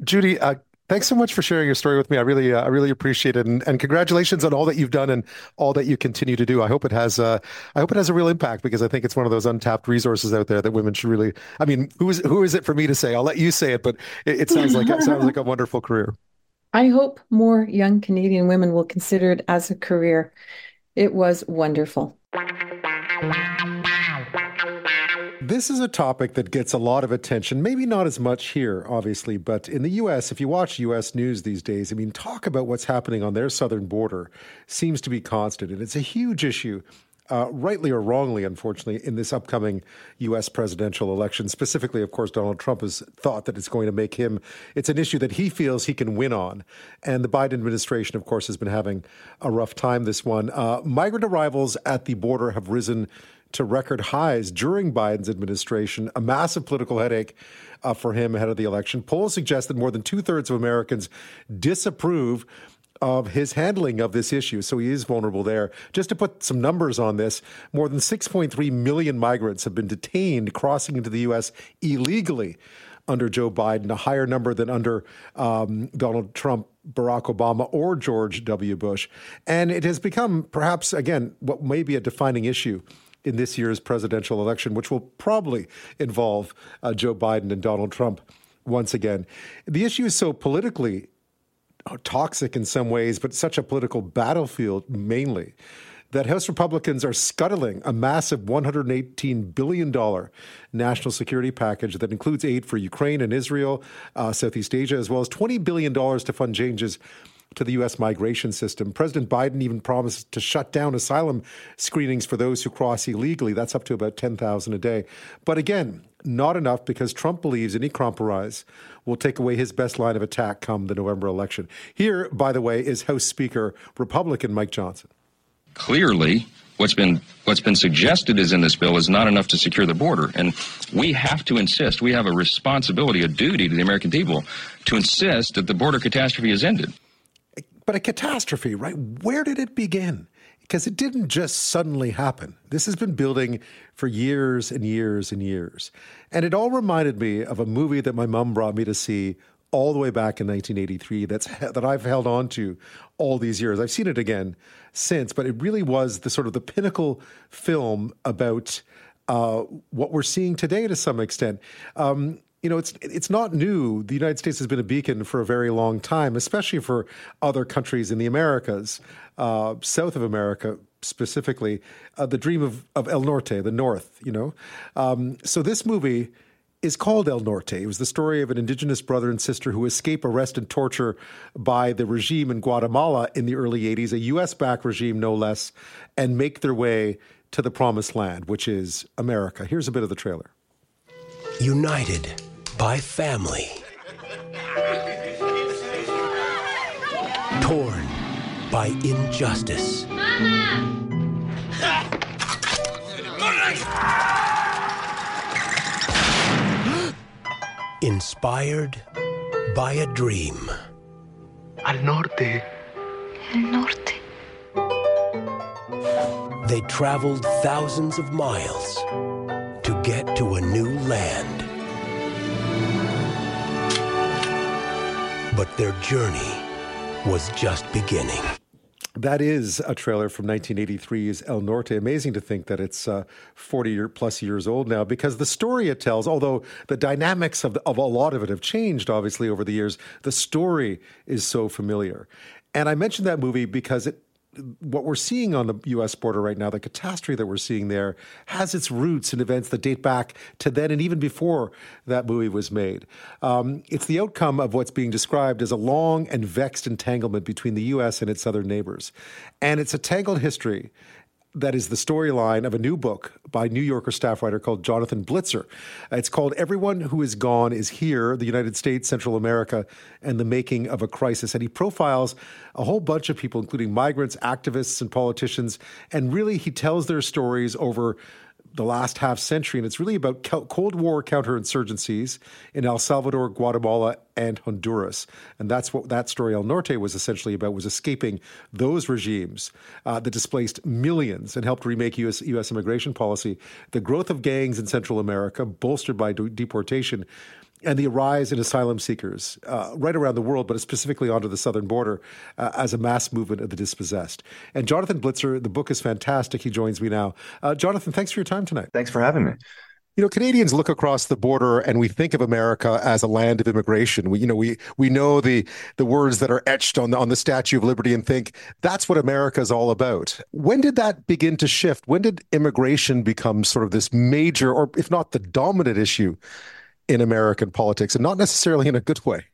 Judy, uh, thanks so much for sharing your story with me. I really, uh, I really appreciate it, and, and congratulations on all that you've done and all that you continue to do. I hope it has, uh, I hope it has a real impact because I think it's one of those untapped resources out there that women should really. I mean, who is who is it for me to say? I'll let you say it, but it, it sounds like it sounds like a wonderful career. I hope more young Canadian women will consider it as a career. It was wonderful. This is a topic that gets a lot of attention, maybe not as much here, obviously, but in the US, if you watch US news these days, I mean, talk about what's happening on their southern border seems to be constant. And it's a huge issue, uh, rightly or wrongly, unfortunately, in this upcoming US presidential election. Specifically, of course, Donald Trump has thought that it's going to make him, it's an issue that he feels he can win on. And the Biden administration, of course, has been having a rough time this one. Uh, migrant arrivals at the border have risen to record highs during Biden's administration, a massive political headache uh, for him ahead of the election. Polls suggest that more than two thirds of Americans disapprove of his handling of this issue. So he is vulnerable there. Just to put some numbers on this, more than 6.3 million migrants have been detained crossing into the U.S. illegally under Joe Biden, a higher number than under um, Donald Trump, Barack Obama, or George W. Bush. And it has become perhaps, again, what may be a defining issue in this year's presidential election, which will probably involve uh, Joe Biden and Donald Trump once again. The issue is so politically toxic in some ways, but such a political battlefield mainly. That House Republicans are scuttling a massive $118 billion national security package that includes aid for Ukraine and Israel, uh, Southeast Asia, as well as $20 billion to fund changes to the U.S. migration system. President Biden even promised to shut down asylum screenings for those who cross illegally. That's up to about 10,000 a day. But again, not enough because Trump believes any compromise will take away his best line of attack come the November election. Here, by the way, is House Speaker Republican Mike Johnson. clearly what's been what's been suggested is in this bill is not enough to secure the border and we have to insist we have a responsibility a duty to the american people to insist that the border catastrophe is ended But a catastrophe, right? Where did it begin? Because it didn't just suddenly happen. This has been building for years and years and years. And it all reminded me of a movie that my mom brought me to see all the way back in 1983 that's that I've held on to all these years. I've seen it again since, but it really was the sort of the pinnacle film about uh, what we're seeing today to some extent. Um, you know, it's it's not new. The United States has been a beacon for a very long time, especially for other countries in the Americas, uh, South of America specifically. Uh, the dream of of El Norte, the North. You know, um, so this movie is called El Norte. It was the story of an indigenous brother and sister who escape arrest and torture by the regime in Guatemala in the early 80s, a US backed regime no less, and make their way to the promised land, which is America. Here's a bit of the trailer. United by family. Torn by injustice. Inspired by a dream. Al norte. El norte. They traveled thousands of miles to get to a new land. But their journey was just beginning. That is a trailer from 1983's El Norte. Amazing to think that it's uh, 40 year, plus years old now because the story it tells, although the dynamics of, the, of a lot of it have changed, obviously, over the years, the story is so familiar. And I mentioned that movie because it what we're seeing on the U.S. border right now, the catastrophe that we're seeing there, has its roots in events that date back to then and even before that movie was made. Um, it's the outcome of what's being described as a long and vexed entanglement between the U.S. and its southern neighbors. And it's a tangled history that is the storyline of a new book by New Yorker staff writer called Jonathan Blitzer. It's called Everyone Who Is Gone Is Here The United States, Central America, and the Making of a Crisis. And he profiles a whole bunch of people, including migrants, activists, and politicians. And really, he tells their stories over the last half century, and it's really about Cold War counterinsurgencies in El Salvador, Guatemala, and Honduras. And that's what that story El Norte was essentially about: was escaping those regimes uh, that displaced millions and helped remake U.S. U.S. immigration policy. The growth of gangs in Central America, bolstered by de- deportation, and the rise in asylum seekers uh, right around the world, but specifically onto the southern border uh, as a mass movement of the dispossessed. And Jonathan Blitzer, the book is fantastic. He joins me now. Uh, Jonathan, thanks for your time tonight. Thanks for having me. You know, Canadians look across the border and we think of America as a land of immigration. We, you know, we we know the the words that are etched on the on the Statue of Liberty and think that's what America is all about. When did that begin to shift? When did immigration become sort of this major, or if not the dominant issue in American politics, and not necessarily in a good way.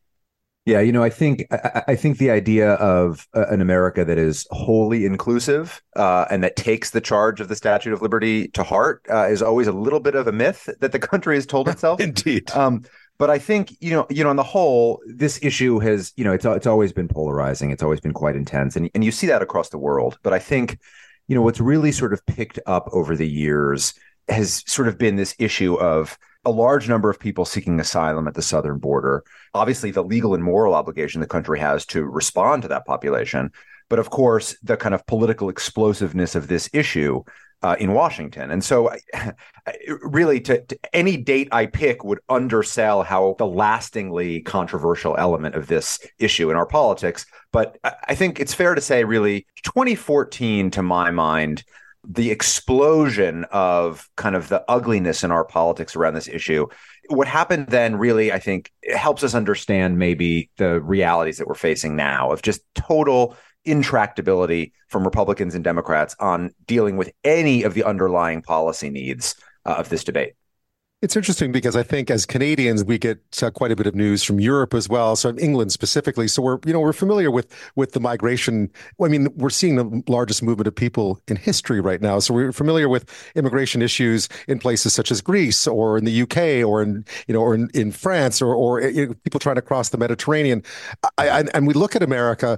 Yeah, you know, I think I, I think the idea of uh, an America that is wholly inclusive uh, and that takes the charge of the Statute of Liberty to heart uh, is always a little bit of a myth that the country has told itself. [LAUGHS] Indeed. Um, but I think you know, you know, on the whole, this issue has you know, it's it's always been polarizing. It's always been quite intense, and and you see that across the world. But I think you know what's really sort of picked up over the years has sort of been this issue of a large number of people seeking asylum at the southern border. Obviously, the legal and moral obligation the country has to respond to that population. But of course, the kind of political explosiveness of this issue uh, in Washington. And so, [LAUGHS] really, to, to, any date I pick would undersell how the lastingly controversial element of this issue in our politics. But I think it's fair to say, really, 2014, to my mind, the explosion of kind of the ugliness in our politics around this issue. What happened then really, I think, helps us understand maybe the realities that we're facing now of just total intractability from Republicans and Democrats on dealing with any of the underlying policy needs uh, of this debate. It's interesting because I think as Canadians we get uh, quite a bit of news from Europe as well, so England specifically. So we're you know we're familiar with with the migration. I mean, we're seeing the largest movement of people in history right now. So we're familiar with immigration issues in places such as Greece or in the UK or in you know or in, in France or or you know, people trying to cross the Mediterranean. I, I, and we look at America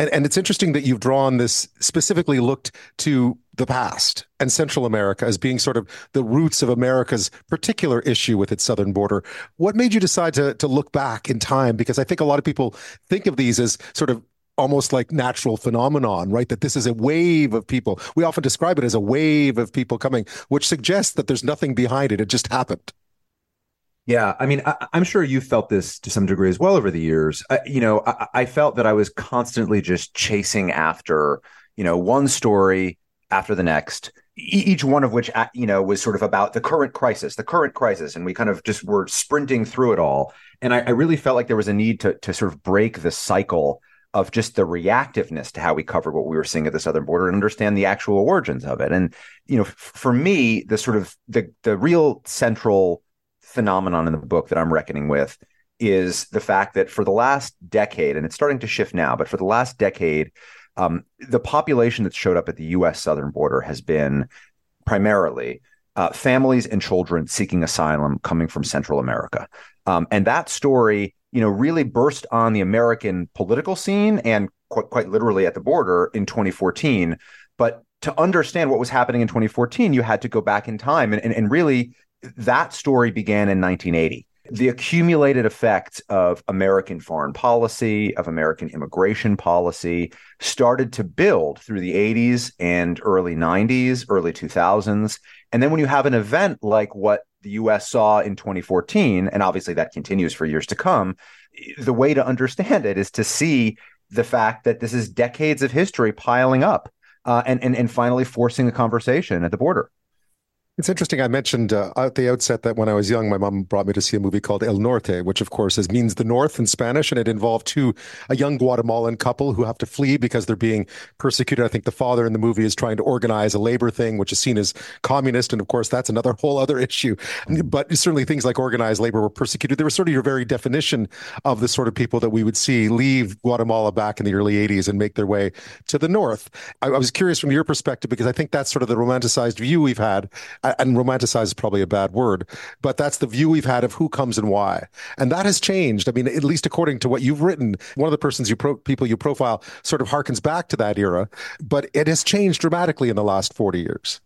and, and it's interesting that you've drawn this specifically looked to the past and Central America as being sort of the roots of America's particular issue with its southern border. What made you decide to to look back in time? Because I think a lot of people think of these as sort of almost like natural phenomenon, right? That this is a wave of people. We often describe it as a wave of people coming, which suggests that there's nothing behind it. It just happened. Yeah, I mean, I, am sure you felt this to some degree as well over the years. Uh, you know, I, I, felt that I was constantly just chasing after, you know, one story after the next, each one of which, you know, was sort of about the current crisis, the current crisis, and we kind of just were sprinting through it all. And I, I really felt like there was a need to to sort of break the cycle of just the reactiveness to how we covered what we were seeing at the southern border and understand the actual origins of it. And you know, f- for me, the sort of the the real central phenomenon in the book that I'm reckoning with is the fact that for the last decade, and it's starting to shift now, but for the last decade, um, the population that showed up at the U.S. southern border has been primarily uh, families and children seeking asylum coming from Central America, um, and that story, you know, really burst on the American political scene and quite, quite literally at the border in 2014. But to understand what was happening in 2014, you had to go back in time and, and, and really that story began in 1980 the accumulated effects of American foreign policy, of American immigration policy, started to build through the 80s and early 90s, early 2000s. And then when you have an event like what the US saw in 2014, and obviously that continues for years to come, the way to understand it is to see the fact that this is decades of history piling up uh, and, and, and finally forcing a conversation at the border. It's interesting. I mentioned uh, at the outset that when I was young, my mom brought me to see a movie called El Norte, which of course is, means the North in Spanish, and it involved two a young Guatemalan couple who have to flee because they're being persecuted. I think the father in the movie is trying to organize a labor thing, which is seen as communist, and of course that's another whole other [LAUGHS] issue. But certainly things like organized labor were persecuted. They were sort of your very definition of the sort of people that we would see leave Guatemala back in the early '80s and make their way to the North. I, I was curious from your perspective because I think that's sort of the romanticized view we've had and romanticize is probably a bad word, but that's the view we've had of who comes and why. And that has changed. I mean, at least according to what you've written, one of the persons you pro- people you profile sort of harkens back to that era, but it has changed dramatically in the last 40 years.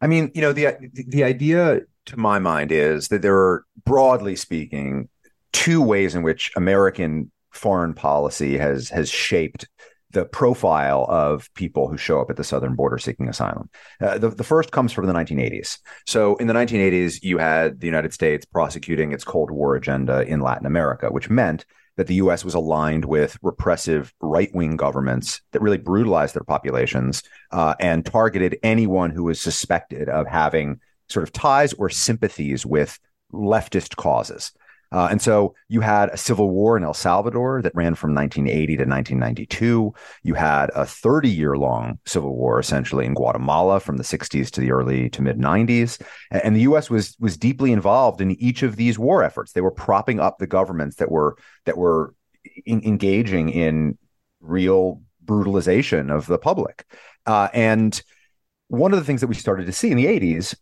I mean, you know, the the idea to my mind is that there are broadly speaking two ways in which American foreign policy has has shaped the profile of people who show up at the southern border seeking asylum. Uh, the, the first comes from the 1980s. So in the 1980s, you had the United States prosecuting its Cold War agenda in Latin America, which meant that the US was aligned with repressive right wing governments that really brutalized their populations uh, and targeted anyone who was suspected of having sort of ties or sympathies with leftist causes. Uh, and so you had a civil war in El Salvador that ran from 1980 to 1992. You had a 30 year long civil war essentially in Guatemala from the 60s to the early to mid 90s. And the U.S. was was deeply involved in each of these war efforts. They were propping up the governments that were that were in, engaging in real brutalization of the public. Uh, and one of the things that we started to see in the 80s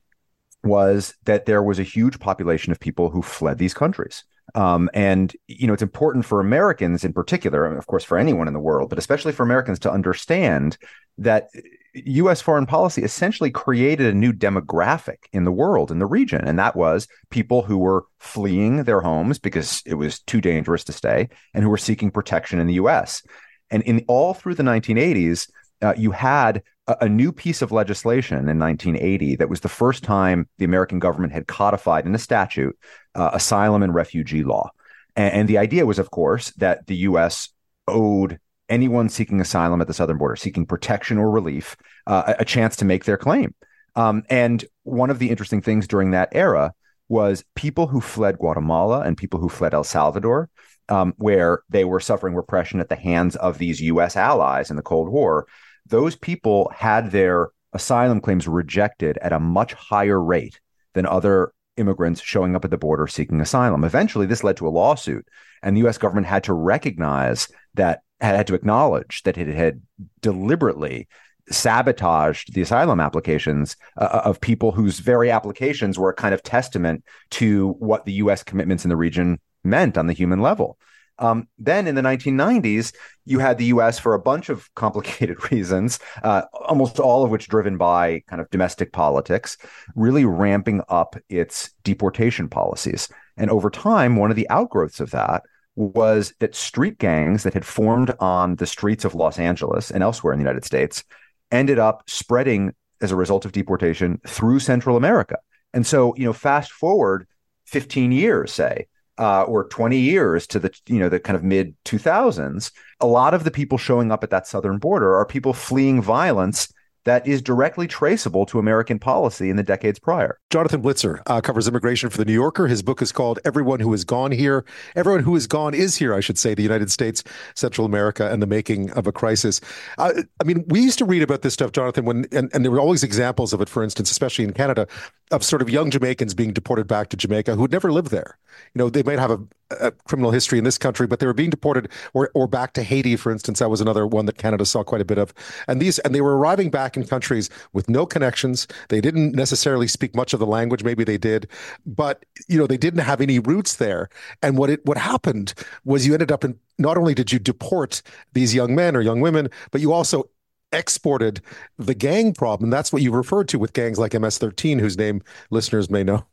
was that there was a huge population of people who fled these countries. Um, and you know, it's important for Americans in particular, and of course, for anyone in the world, but especially for Americans to understand that U.S. foreign policy essentially created a new demographic in the world, in the region, and that was people who were fleeing their homes because it was too dangerous to stay, and who were seeking protection in the U.S. And in all through the 1980s, uh, you had a, new piece of legislation in 1980 that was the first time the American government had codified in a statute uh, asylum and refugee law. And, and the idea was, of course, that the U.S. owed anyone seeking asylum at the southern border, seeking protection or relief, uh, a, a, chance to make their claim. Um, and one of the interesting things during that era was people who fled Guatemala and people who fled El Salvador, um, where they were suffering repression at the hands of these U.S. allies in the Cold War those people had their asylum claims rejected at a much higher rate than other immigrants showing up at the border seeking asylum. Eventually, this led to a lawsuit, and the US government had to recognize that, had to acknowledge that it had deliberately sabotaged the asylum applications uh, of people whose very applications were a kind of testament to what the US commitments in the region meant on the human level. Um, then in the 1990s, you had the US for a bunch of [LAUGHS] complicated reasons, uh, almost all of which driven by kind of domestic politics, really ramping up its deportation policies. And over time, one of the outgrowths of that was that street gangs that had formed on the streets of Los Angeles and elsewhere in the United States ended up spreading as a result of deportation through Central America. And so, you know, fast forward 15 years, say, uh, or 20 years to the you know the kind of mid 2000s a lot of the people showing up at that southern border are people fleeing violence that is directly traceable to American policy in the decades prior. Jonathan Blitzer uh, covers immigration for the New Yorker. His book is called Everyone Who Has Gone Here. Everyone Who Has Gone is Here, I should say, the United States, Central America, and the Making of a Crisis. Uh, I mean, we used to read about this stuff, Jonathan, when and, and there were always examples of it, for instance, especially in Canada, of sort of young Jamaicans being deported back to Jamaica who had never lived there. You know, they might have a, a, criminal history in this country, but they were being deported or, or back to Haiti, for instance. That was another one that Canada saw quite a bit of. And these and they were arriving back in countries with no connections. They didn't necessarily speak much of the language. Maybe they did, but you know, they didn't have any roots there. And what it what happened was you ended up in not only did you deport these young men or young women, but you also exported the gang problem. That's what you referred to with gangs like MS 13, whose name listeners may know.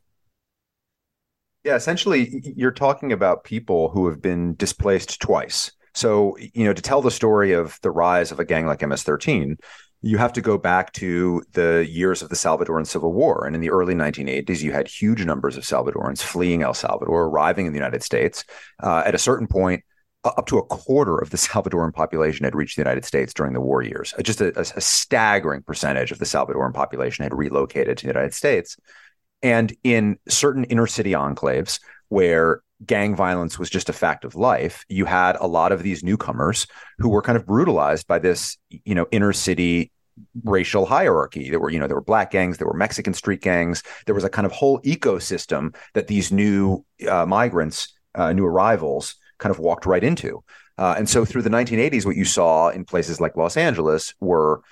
Yeah, essentially, you're talking about people who have been displaced twice. So, you know, to tell the story of the rise of a gang like MS 13, you have to go back to the years of the Salvadoran Civil War. And in the early 1980s, you had huge numbers of Salvadorans fleeing El Salvador, arriving in the United States. Uh, at a certain point, up to a quarter of the [LAUGHS] Salvadoran population had reached the United States during the war years. Just a, a, staggering percentage of the Salvadoran population had relocated to the United States. And in certain inner city enclaves where gang violence was just a fact of life, you had a lot of these newcomers who were kind of brutalized by this, you know, inner city racial hierarchy. There were, you know, there were black gangs, there were Mexican street gangs. There was a kind of whole ecosystem that these new uh, migrants, uh, new arrivals, kind of walked right into. Uh, and so through the 1980s, what you saw in places like Los Angeles were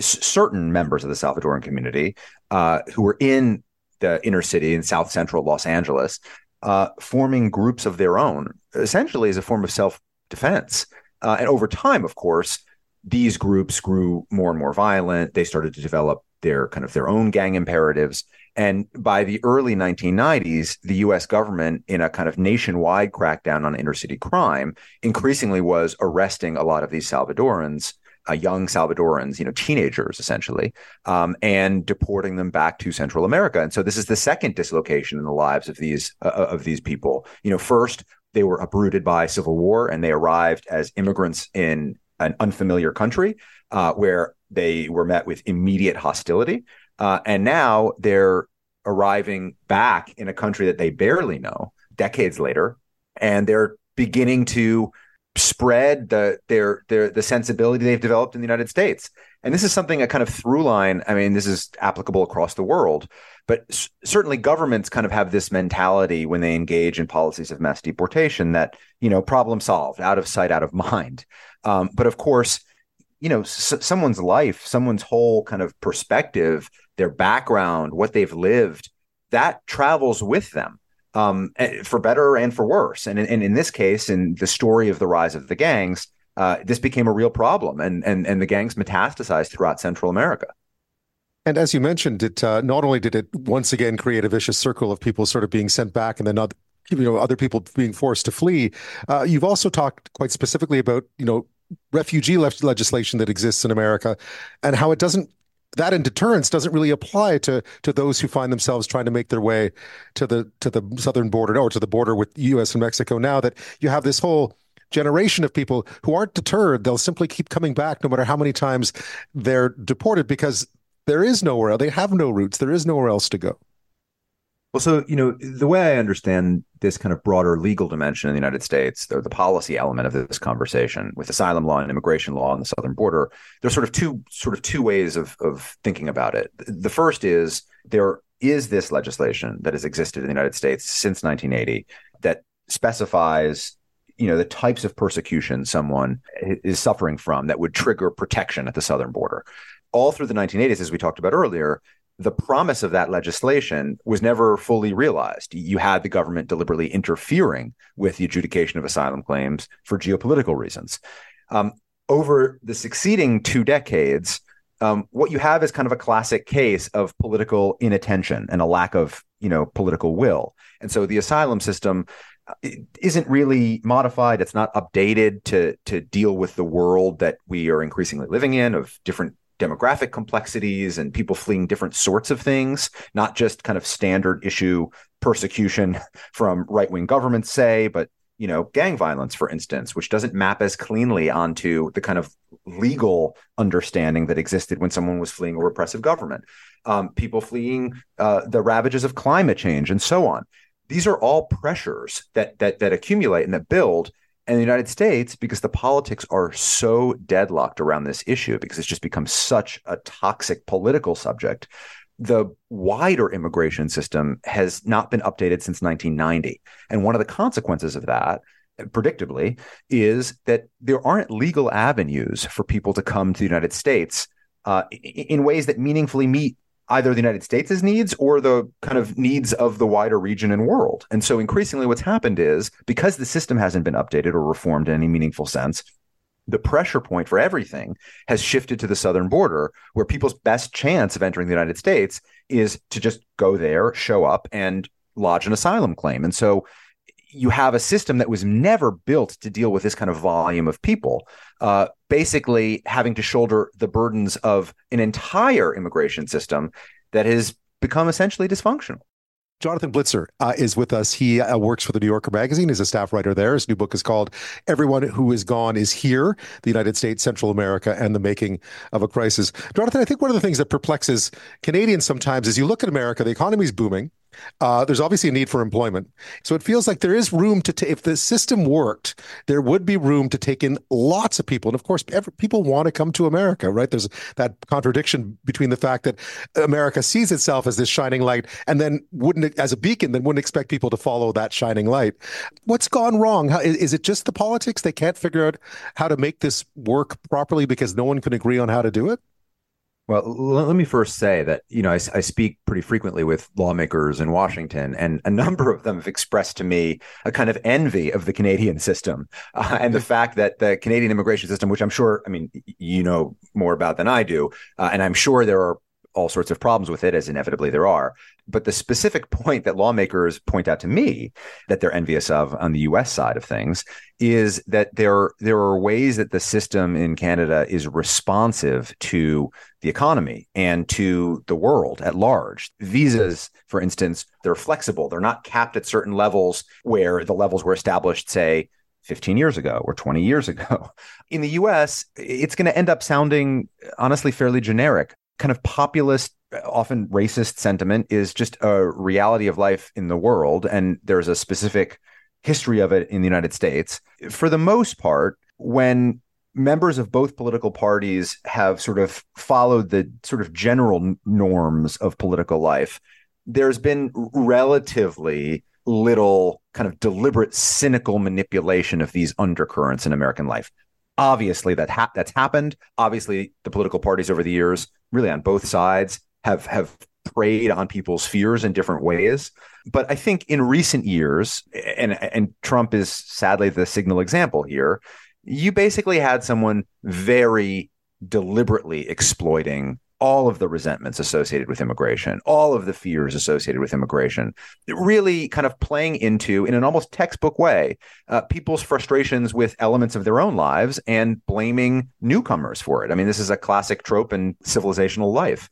certain members of the Salvadoran community uh, who were in the inner city in South Central Los Angeles, uh, forming groups of their own, essentially as a form of self defense. Uh, and over time, of course, these groups grew more and more violent. They started to develop their kind of their own gang imperatives. And by the early 1990s, the US government, in a kind of nationwide crackdown on inner city crime, increasingly was arresting a lot of these Salvadorans uh, young Salvadorans, you know, teenagers essentially, um, and deporting them back to Central America. And so this is the second dislocation in the lives of these uh, uh, of these people. You know, first they were uprooted by civil war and they arrived as immigrants in an unfamiliar country uh, where they were met with immediate hostility, uh, and now they're arriving back in a country that they barely know decades later, and they're beginning to spread the their their the sensibility they've developed in the United States. And this is something a kind of through line. I mean, this is applicable across the world, but s- certainly governments kind of have this mentality when they engage in policies of mass deportation that you know problem solved, out of sight, out of [LAUGHS] mind. Um, but of course, you know, s- someone's life, someone's whole kind of perspective, their background, what they've lived, that travels with them um, eh, for better and for worse. And in, and in this case, in the story of the rise of the gangs, uh, this became a real problem, and and and the gangs metastasized throughout Central America. And as you mentioned, it uh, not only did it once again create a vicious circle of people sort of being sent back, and then other, you know other people being forced to flee. Uh, you've also talked quite specifically about you know refugee legislation that exists in America, and how it doesn't that in deterrence doesn't really apply to to those who find themselves trying to make their way to the to the southern border or to the border with U.S. and Mexico. Now that you have this whole generation of people who aren't deterred, they'll simply keep coming back no matter how many times they're deported because there is nowhere. They have no roots. There is nowhere else to go. Well, so you know the way I understand this kind of broader legal dimension in the United States, or the policy element of this conversation with asylum law and immigration law on the southern border, there's sort of two sort of two ways of of thinking about it. The first is there is this legislation that has existed in the United States since 1980 that specifies you know the types of persecution someone is suffering from that would trigger protection at the southern border all through the 1980s as we talked about earlier the promise of that legislation was never fully realized. You had the government deliberately interfering with the adjudication of asylum claims for geopolitical reasons. Um, over the succeeding two decades, um, what you have is kind of a classic case of political inattention and a lack of, you know, political will. And so the asylum system uh, isn't really modified. It's not updated to to deal with the world that we are increasingly living in of different demographic complexities and people fleeing different sorts of things, not just kind of standard issue persecution [LAUGHS] from right wing governments, say, but you know, gang violence, for instance, which doesn't map as cleanly onto the kind of legal understanding that existed when someone was fleeing a repressive government. Um, people fleeing uh, the ravages of climate change and so on. These are all pressures that that that accumulate and that build and the United States, because the politics are so deadlocked around this issue, because it's just become such a toxic political subject, the wider immigration system has not been updated since 1990. And one of the consequences of that, predictably, is that there aren't legal avenues for people to come to the United States uh, in ways that meaningfully meet either the United States' needs or the kind of needs of the wider region and world. And so increasingly what's happened is because the system hasn't been updated or reformed in any meaningful sense, the pressure point for everything has shifted to the southern border, where people's best chance of entering the United States is to just go there, show up, and lodge an asylum claim. And so you have a system that was never built to deal with this kind of volume of people, uh, basically having to shoulder the burdens of an entire immigration system that has become essentially dysfunctional. Jonathan Blitzer uh, is with us. He uh, works for the New Yorker magazine. He's a staff writer there. His new book is called Everyone Who Is Gone Is Here The United States, Central America, and the Making of a Crisis. Jonathan, I think one of the things that perplexes Canadians sometimes is you look at America, the economy is booming. Uh, there's obviously a need for employment. So it feels like there is room to, t- if the system worked, there would be room to take in lots of people. And of course, every, people want to come to America, right? There's that contradiction between the fact that America sees itself as this shining light and then wouldn't, as a beacon, then wouldn't expect people to follow that shining light. What's gone wrong? How, is, is it just the politics? They can't figure out how to make this work properly because no one can agree on how to do it? Well, let me first say that you know I, I, speak pretty frequently with lawmakers in Washington, and a [LAUGHS] number of them have expressed to me a kind of envy of the Canadian system [LAUGHS] uh, and the fact that the Canadian immigration system, which I'm sure, I mean, you know more about than I do, uh, and I'm sure there are all sorts of problems with it, as inevitably there are. But the specific [LAUGHS] point that lawmakers point out to me that they're envious of on the US side of things is that there, there are ways that the system in Canada is responsive to the economy and to the world at large. Visas, for instance, they're flexible. They're not capped at certain levels where the levels were established, say, 15 years ago or 20 years ago. [LAUGHS] In the US, it's going to end up sounding honestly fairly generic kind of populist often racist sentiment is just a reality of life in the world and there's a specific history of it in the United States. For the most part when members of both political parties have sort of followed the sort of general norms of political life there's been relatively little kind of deliberate cynical manipulation of these undercurrents in American life obviously that ha- that's happened. Obviously the political parties over the years really on both sides have have preyed on people's fears in different ways. But i think in recent years and and trump is sadly the signal example here you basically had someone very deliberately exploiting all of the resentments associated with immigration, all of the fears associated with immigration, really kind of playing into, in an almost textbook way, uh, people's frustrations with elements of their own lives and blaming newcomers for it. I mean, this is a classic trope in civilizational life.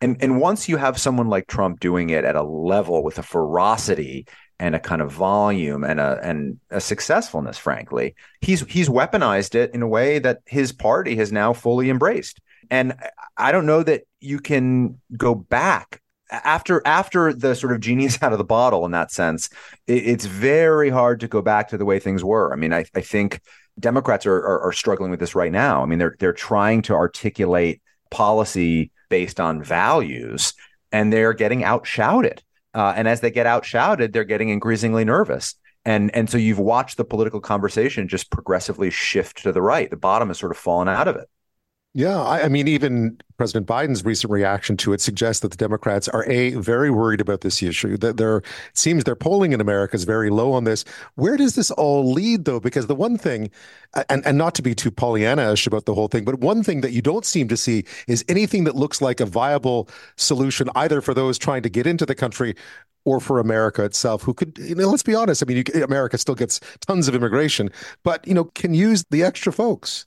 And, and once you have someone like Trump doing it at a level with a ferocity and a kind of volume and a and a successfulness, frankly, he's he's weaponized it in a way that his party has now fully embraced. And I don't know that you can go back after after the sort of genie's [LAUGHS] out of the bottle in that sense. It, it's very hard to go back to the way things were. I mean, I, I think Democrats are, are, are struggling with this right now. I mean, they're they're trying to articulate policy based on values, and they're getting outshouted. Uh, and as they get outshouted, they're getting increasingly nervous. And and so you've watched the political conversation just progressively shift to the right. The bottom has sort of fallen out of it. Yeah, I, I, mean, even President Biden's recent reaction to it suggests that the Democrats are a very worried about this issue. That there seems their polling in America is very low on this. Where does this all lead, though? Because the one thing, and and not to be too Pollyanna-ish about the whole thing, but one thing that you don't seem to see is anything that looks like a viable solution, either for those trying to get into the country or for America itself, who could, you know, let's be honest. I mean, you, America still gets tons of immigration, but you know, can use the extra folks.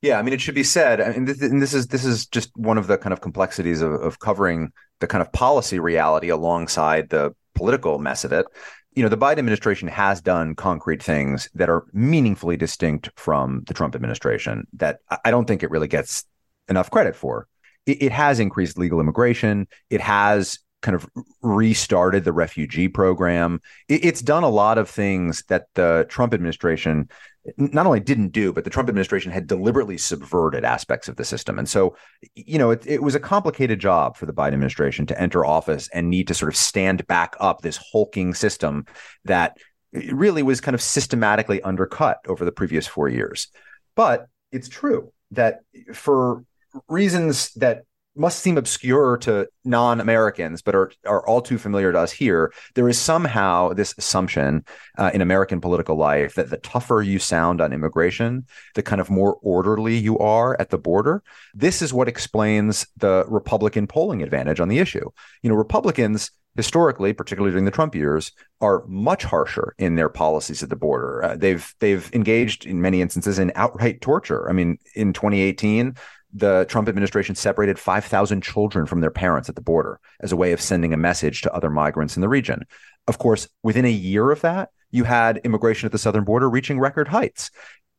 Yeah, I mean, it should be said, and this, is this is just one of the kind of complexities of, of covering the kind of policy reality alongside the political mess of it. You know, the Biden administration has done concrete things that are meaningfully distinct from the Trump administration that I don't think it really gets enough credit for. It, it has increased legal immigration. It has kind of restarted the refugee program. It, it's done a lot of things that the Trump administration not only didn't do, but the Trump administration had deliberately subverted aspects of the system. And so, you know, it, it, was a complicated job for the Biden administration to enter office and need to sort of stand back up this hulking system that really was kind of systematically undercut over the previous four years. But it's true that for reasons that must seem obscure to non-Americans, but are are all too familiar to us here. There is somehow this assumption uh, in American political life that the tougher you sound on immigration, the kind of more orderly you are at the border. This is what explains the Republican polling advantage on the issue. You know, Republicans historically, particularly during the Trump years, are much harsher in their policies at the border. Uh, they've they've engaged in many instances in outright torture. I mean, in 2018, the Trump administration separated 5,000 children from their parents at the border as a way of sending a message to other migrants in the region. Of course, within a year of that, you had immigration at the southern border reaching record heights.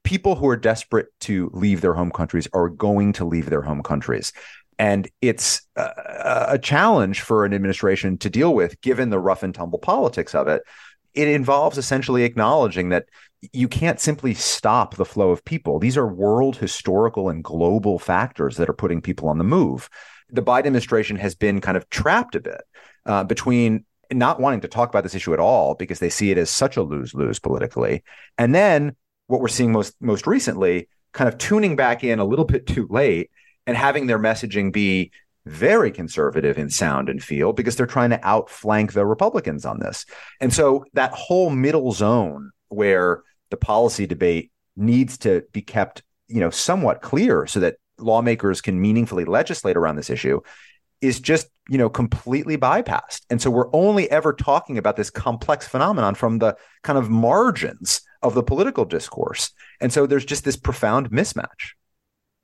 People who are desperate to leave their home countries are going to leave their home countries. And it's a, a challenge for an administration to deal with, given the rough and tumble politics of it. It involves essentially acknowledging that you can't simply stop the flow of people. These are world historical and global factors that are putting people on the move. The Biden administration has been kind of trapped a bit uh, between not wanting to talk about this issue at all because they see it as such a lose lose politically, and then what we're seeing most most recently, kind of tuning back in a little bit too late and having their messaging be very conservative in sound and feel because they're trying to outflank the Republicans on this. And so that whole middle zone where the policy debate needs to be kept, you know, somewhat clear so that lawmakers can meaningfully legislate around this issue is just, you know, completely bypassed. And so we're only ever talking about this complex phenomenon from the kind of margins of the political discourse. And so there's just this profound mismatch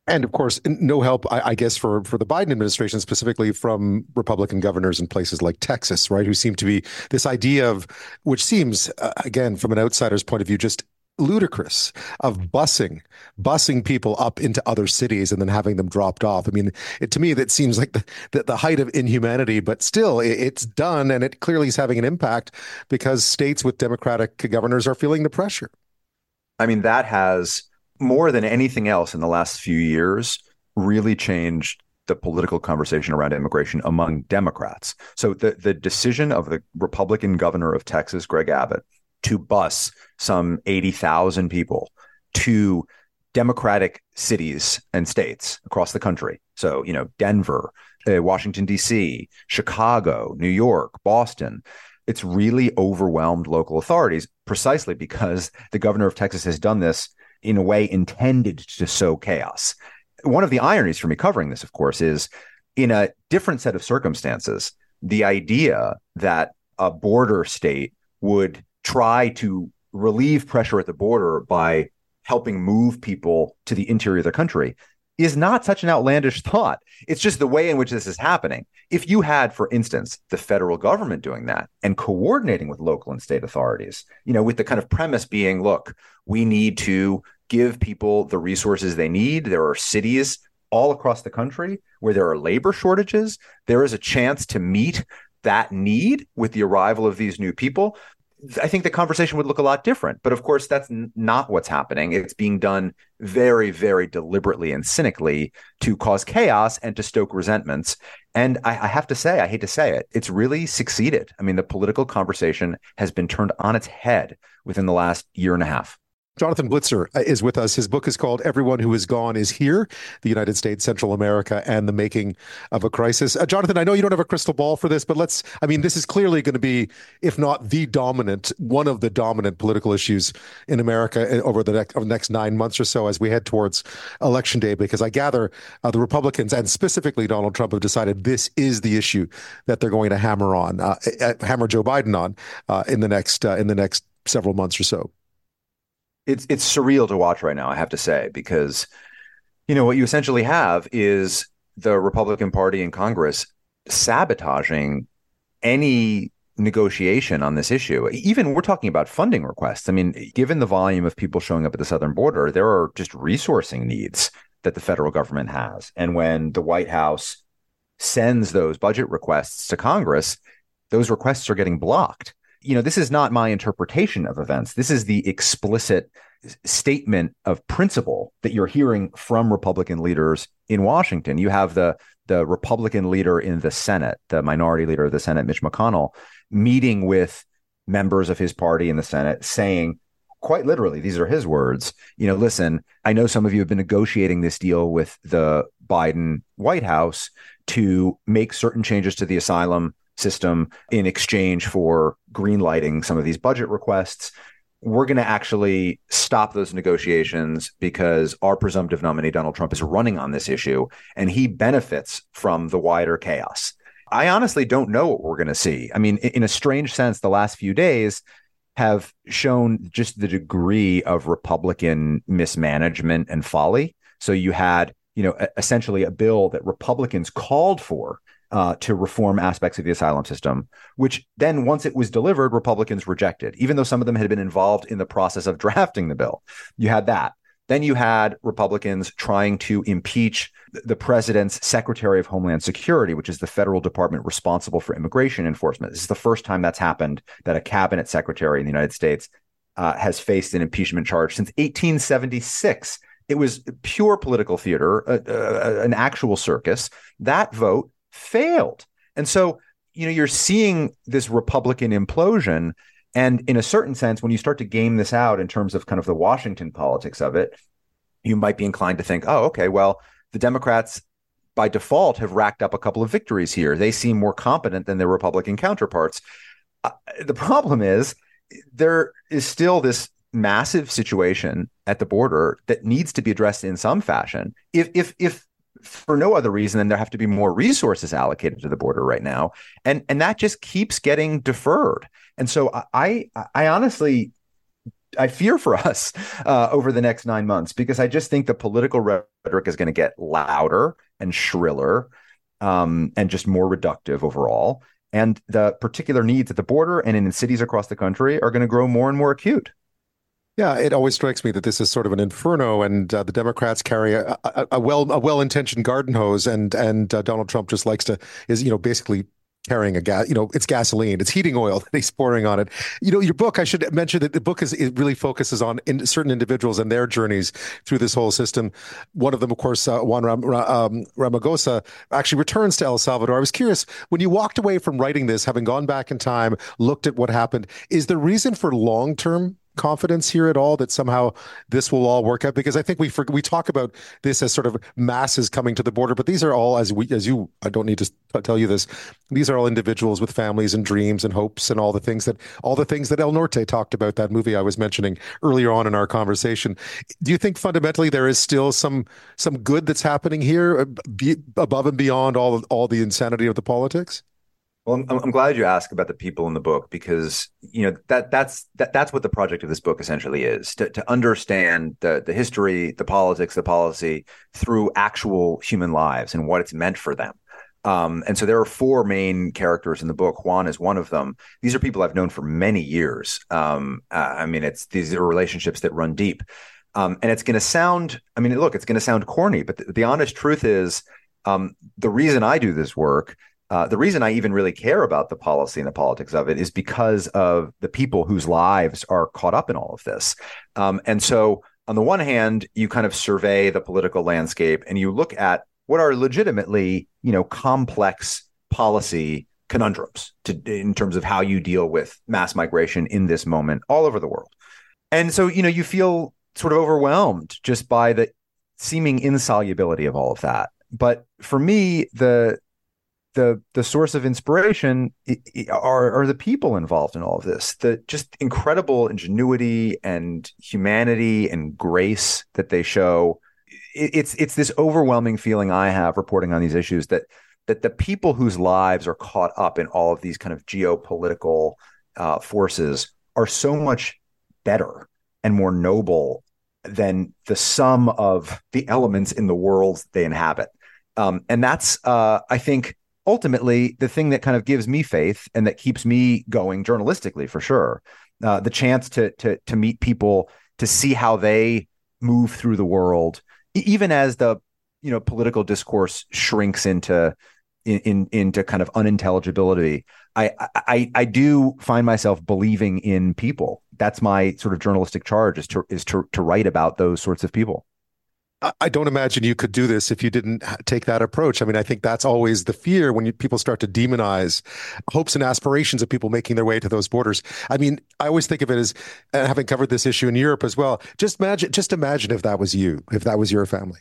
and of course, no help, I, I, guess, for for the Biden administration, specifically from Republican governors in places like Texas, right, who seem to be this idea of, which seems, uh, again, from an outsider's point of view, just ludicrous of busing busing people up into other cities and then having them dropped off. I mean it, to me that seems like the, the, the height of inhumanity but still it, it's done and it clearly is having an impact because states with democratic governors are feeling the pressure. I mean that has more than anything else in the last few years, really changed the political conversation around immigration among Democrats. So the the decision of the Republican governor of Texas, Greg Abbott, to bus some 80,000 people to democratic cities and states across the country. So, you know, Denver, uh, Washington D.C., Chicago, New York, Boston. It's really overwhelmed local authorities precisely because the governor of Texas has done this in a way intended to sow chaos. One of the ironies for me covering this, of course, is in a different set of circumstances, the idea that a border state would try to relieve pressure at the border by helping move people to the interior of the country is not such an outlandish thought. It's just the way in which this is happening. If you had, for instance, the federal government doing that and coordinating with local and state authorities, you know, with the kind of premise being, look, we need to give people the resources they need. There are cities all across the country where there are labor shortages. There is a chance to meet that need with the arrival of these new people. I think the conversation would look a lot different. But of course, that's n- not what's happening. It's being done very, very deliberately and cynically to cause chaos and to stoke resentments. And I, I have to say, I hate to say it, it's really succeeded. I mean, the political conversation has been turned on its head within the last year and a half. Jonathan Blitzer uh, is with us. His book is called Everyone Who Is Gone Is Here The United States, Central America, and the Making of a Crisis. Uh, Jonathan, I know you don't have a crystal ball for this, but let's, I mean, this is clearly going to be, if not the dominant, one of the dominant political issues in America uh, over the next, over the next nine months or so as we head towards Election Day, because I gather uh, the Republicans and specifically Donald Trump have decided this is the issue that they're going to hammer on, uh, hammer Joe Biden on in the next in the next several months or so it's it's surreal to watch right now. I have to say because you know what you essentially have is the Republican Party in Congress sabotaging any negotiation on this issue. Even we're talking about funding requests. I mean, given the volume of people showing up at the southern border, there are just resourcing needs that the federal government has. And when the White House sends those budget requests to Congress, those requests are getting blocked you know, this is not my interpretation of events. This is the explicit statement of principle that you're hearing from Republican leaders in Washington. You have the the Republican leader in the Senate, the minority leader of the Senate, Mitch McConnell, meeting with members of his party in the Senate, saying quite literally, these are his words. You know, listen, I know some of you have been negotiating this deal with the Biden White House to make certain changes to the asylum system in exchange for greenlighting some of these budget requests. We're going to actually stop those negotiations because our presumptive nominee, Donald Trump, is running on this issue and he benefits from the wider chaos. I honestly don't know what we're going to see. I mean, in a strange sense, the last few days have shown just the degree of Republican mismanagement and folly. So you had, you know, essentially a bill that Republicans called for uh, to reform aspects of the asylum system, which then, once it was delivered, Republicans rejected, even though some of them had been involved in the process of [LAUGHS] drafting the bill. You had that. Then you had Republicans trying to impeach the president's Secretary of Homeland Security, which is the federal department responsible for immigration enforcement. This is the first time that's happened that a cabinet secretary in the United States uh, has faced an impeachment charge since 1876. It was pure political theater, uh, uh, an actual circus. That vote failed. And so, you know, you're seeing this Republican implosion. And in a certain sense, when you start to game this out in terms of kind of the Washington politics of it, you might be inclined to think, oh, okay, well, the Democrats by default have racked up a couple of victories here. They seem more competent than their Republican counterparts. Uh, the problem is there is still this massive situation at the border that needs to be addressed in some fashion. If if if for no other reason than there have to be more resources allocated to the border right now, and and that just keeps getting deferred. And so I I honestly I fear for [LAUGHS] us uh, over the next nine months because I just think the political rhetoric is going to get louder and shriller um, and just more reductive overall. And the particular needs at the border and in cities across the country are going to grow more and more acute. Yeah, it always strikes me that this is sort of an inferno, and uh, the Democrats carry a, a, a, well a well intentioned garden hose, and and uh, Donald Trump just likes to is you know basically carrying a gas, you know, it's gasoline, it's heating oil [LAUGHS] that he's pouring on it. You know, your book, I should mention that the book is it really focuses on in certain individuals and their journeys through this whole system. One of them, of course, uh, Juan Ram, um, Romagoza actually returns to El Salvador. I was curious when you walked away from writing this, having gone back in time, looked at what happened, is the reason for long term confidence here at all that somehow this will all work out? Because I think we we talk about this as sort of masses coming to the border, but these are all as we as you I don't need to tell you this. These are all individuals with families and dreams and hopes and all the things that all the things that El Norte talked about that movie I was mentioning earlier on in our conversation. Do you think fundamentally there is still some some good that's happening here uh, be, above and beyond all all the insanity of the politics? Well, I'm, I'm glad you asked about the people in the book because you know that that's that, that's what the project of this book essentially is to, to understand the the history, the politics, the policy through actual human lives and what it's meant for them. Um, and so there are four main characters in the book. Juan is one of them. These are people I've known for many years. Um, uh, I mean, it's these are relationships that run deep. Um, and it's going to sound, I mean, look, it's going to sound corny, but the, the honest truth is um, the reason I do this work uh, the reason I even really care about the policy and the politics of it is because of the people whose lives are caught up in all of this. Um, and so, on the one hand, you kind of survey the political landscape and you look at what are legitimately, you know, complex policy conundrums to, in terms of how you deal with mass migration in this moment all over the world. And so, you know, you feel sort of overwhelmed just by the seeming insolubility of all of that. But for me, the the the source of inspiration are are the people involved in all of this. The just incredible ingenuity and humanity and grace that they show. It's it's this overwhelming feeling I have reporting on these issues that that the people whose lives are caught up in all of these kind of geopolitical uh, forces are so much better and more noble than the sum of the elements in the world they inhabit. Um, and that's, uh, I think, ultimately the thing that kind of gives me faith and that keeps me going journalistically for sure uh, the chance to to to meet people to see how they move through the world even as the you know political discourse shrinks into in, in into kind of unintelligibility I, I i do find myself believing in people. That's my sort of journalistic charge is to is to to write about those sorts of people I don't imagine you could do this if you didn't take that approach. I mean, I think that's always the fear when you, people start to demonize hopes and aspirations of people making their way to those borders. I mean, I always think of it as uh, having covered this issue in Europe as well. Just imagine, just imagine if that was you, if that was your family.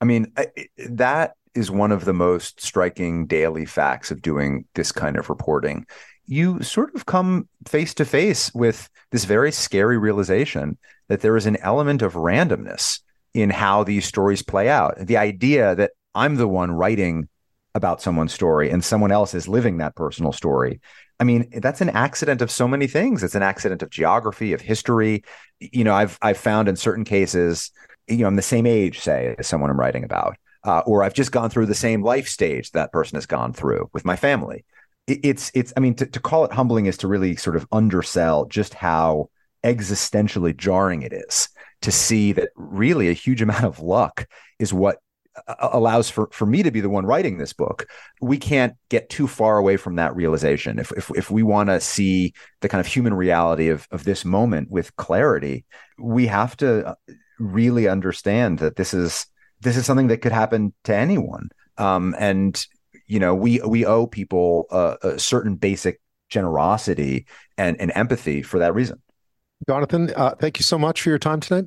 I mean, that is one of the most striking daily facts of doing this kind of reporting. You sort of come face to face with this very scary realization that there is an element of randomness in how these stories play out. The idea that I'm the one writing about someone's story and someone else is living that personal story. I mean, that's an accident of so many things. It's an accident of geography, of history. You know, I've I've found in certain cases, you know, I'm the same age, say, as someone I'm writing about, uh, or I've just gone through the same life stage that person has gone through with my family. It, it's it's. I mean, to, to call it humbling is to really sort of undersell just how existentially jarring it is to see that really a huge amount of luck is what allows for, for me to be the one writing this book. We can't get too far away from that realization. If if, if we want to see the kind of human reality of, of this moment with clarity, we have to uh, really understand that this is this is something that could happen to anyone. Um, and you know, we we owe people a, a certain basic generosity and, and empathy for that reason. Jonathan, uh, thank you so much for your time tonight.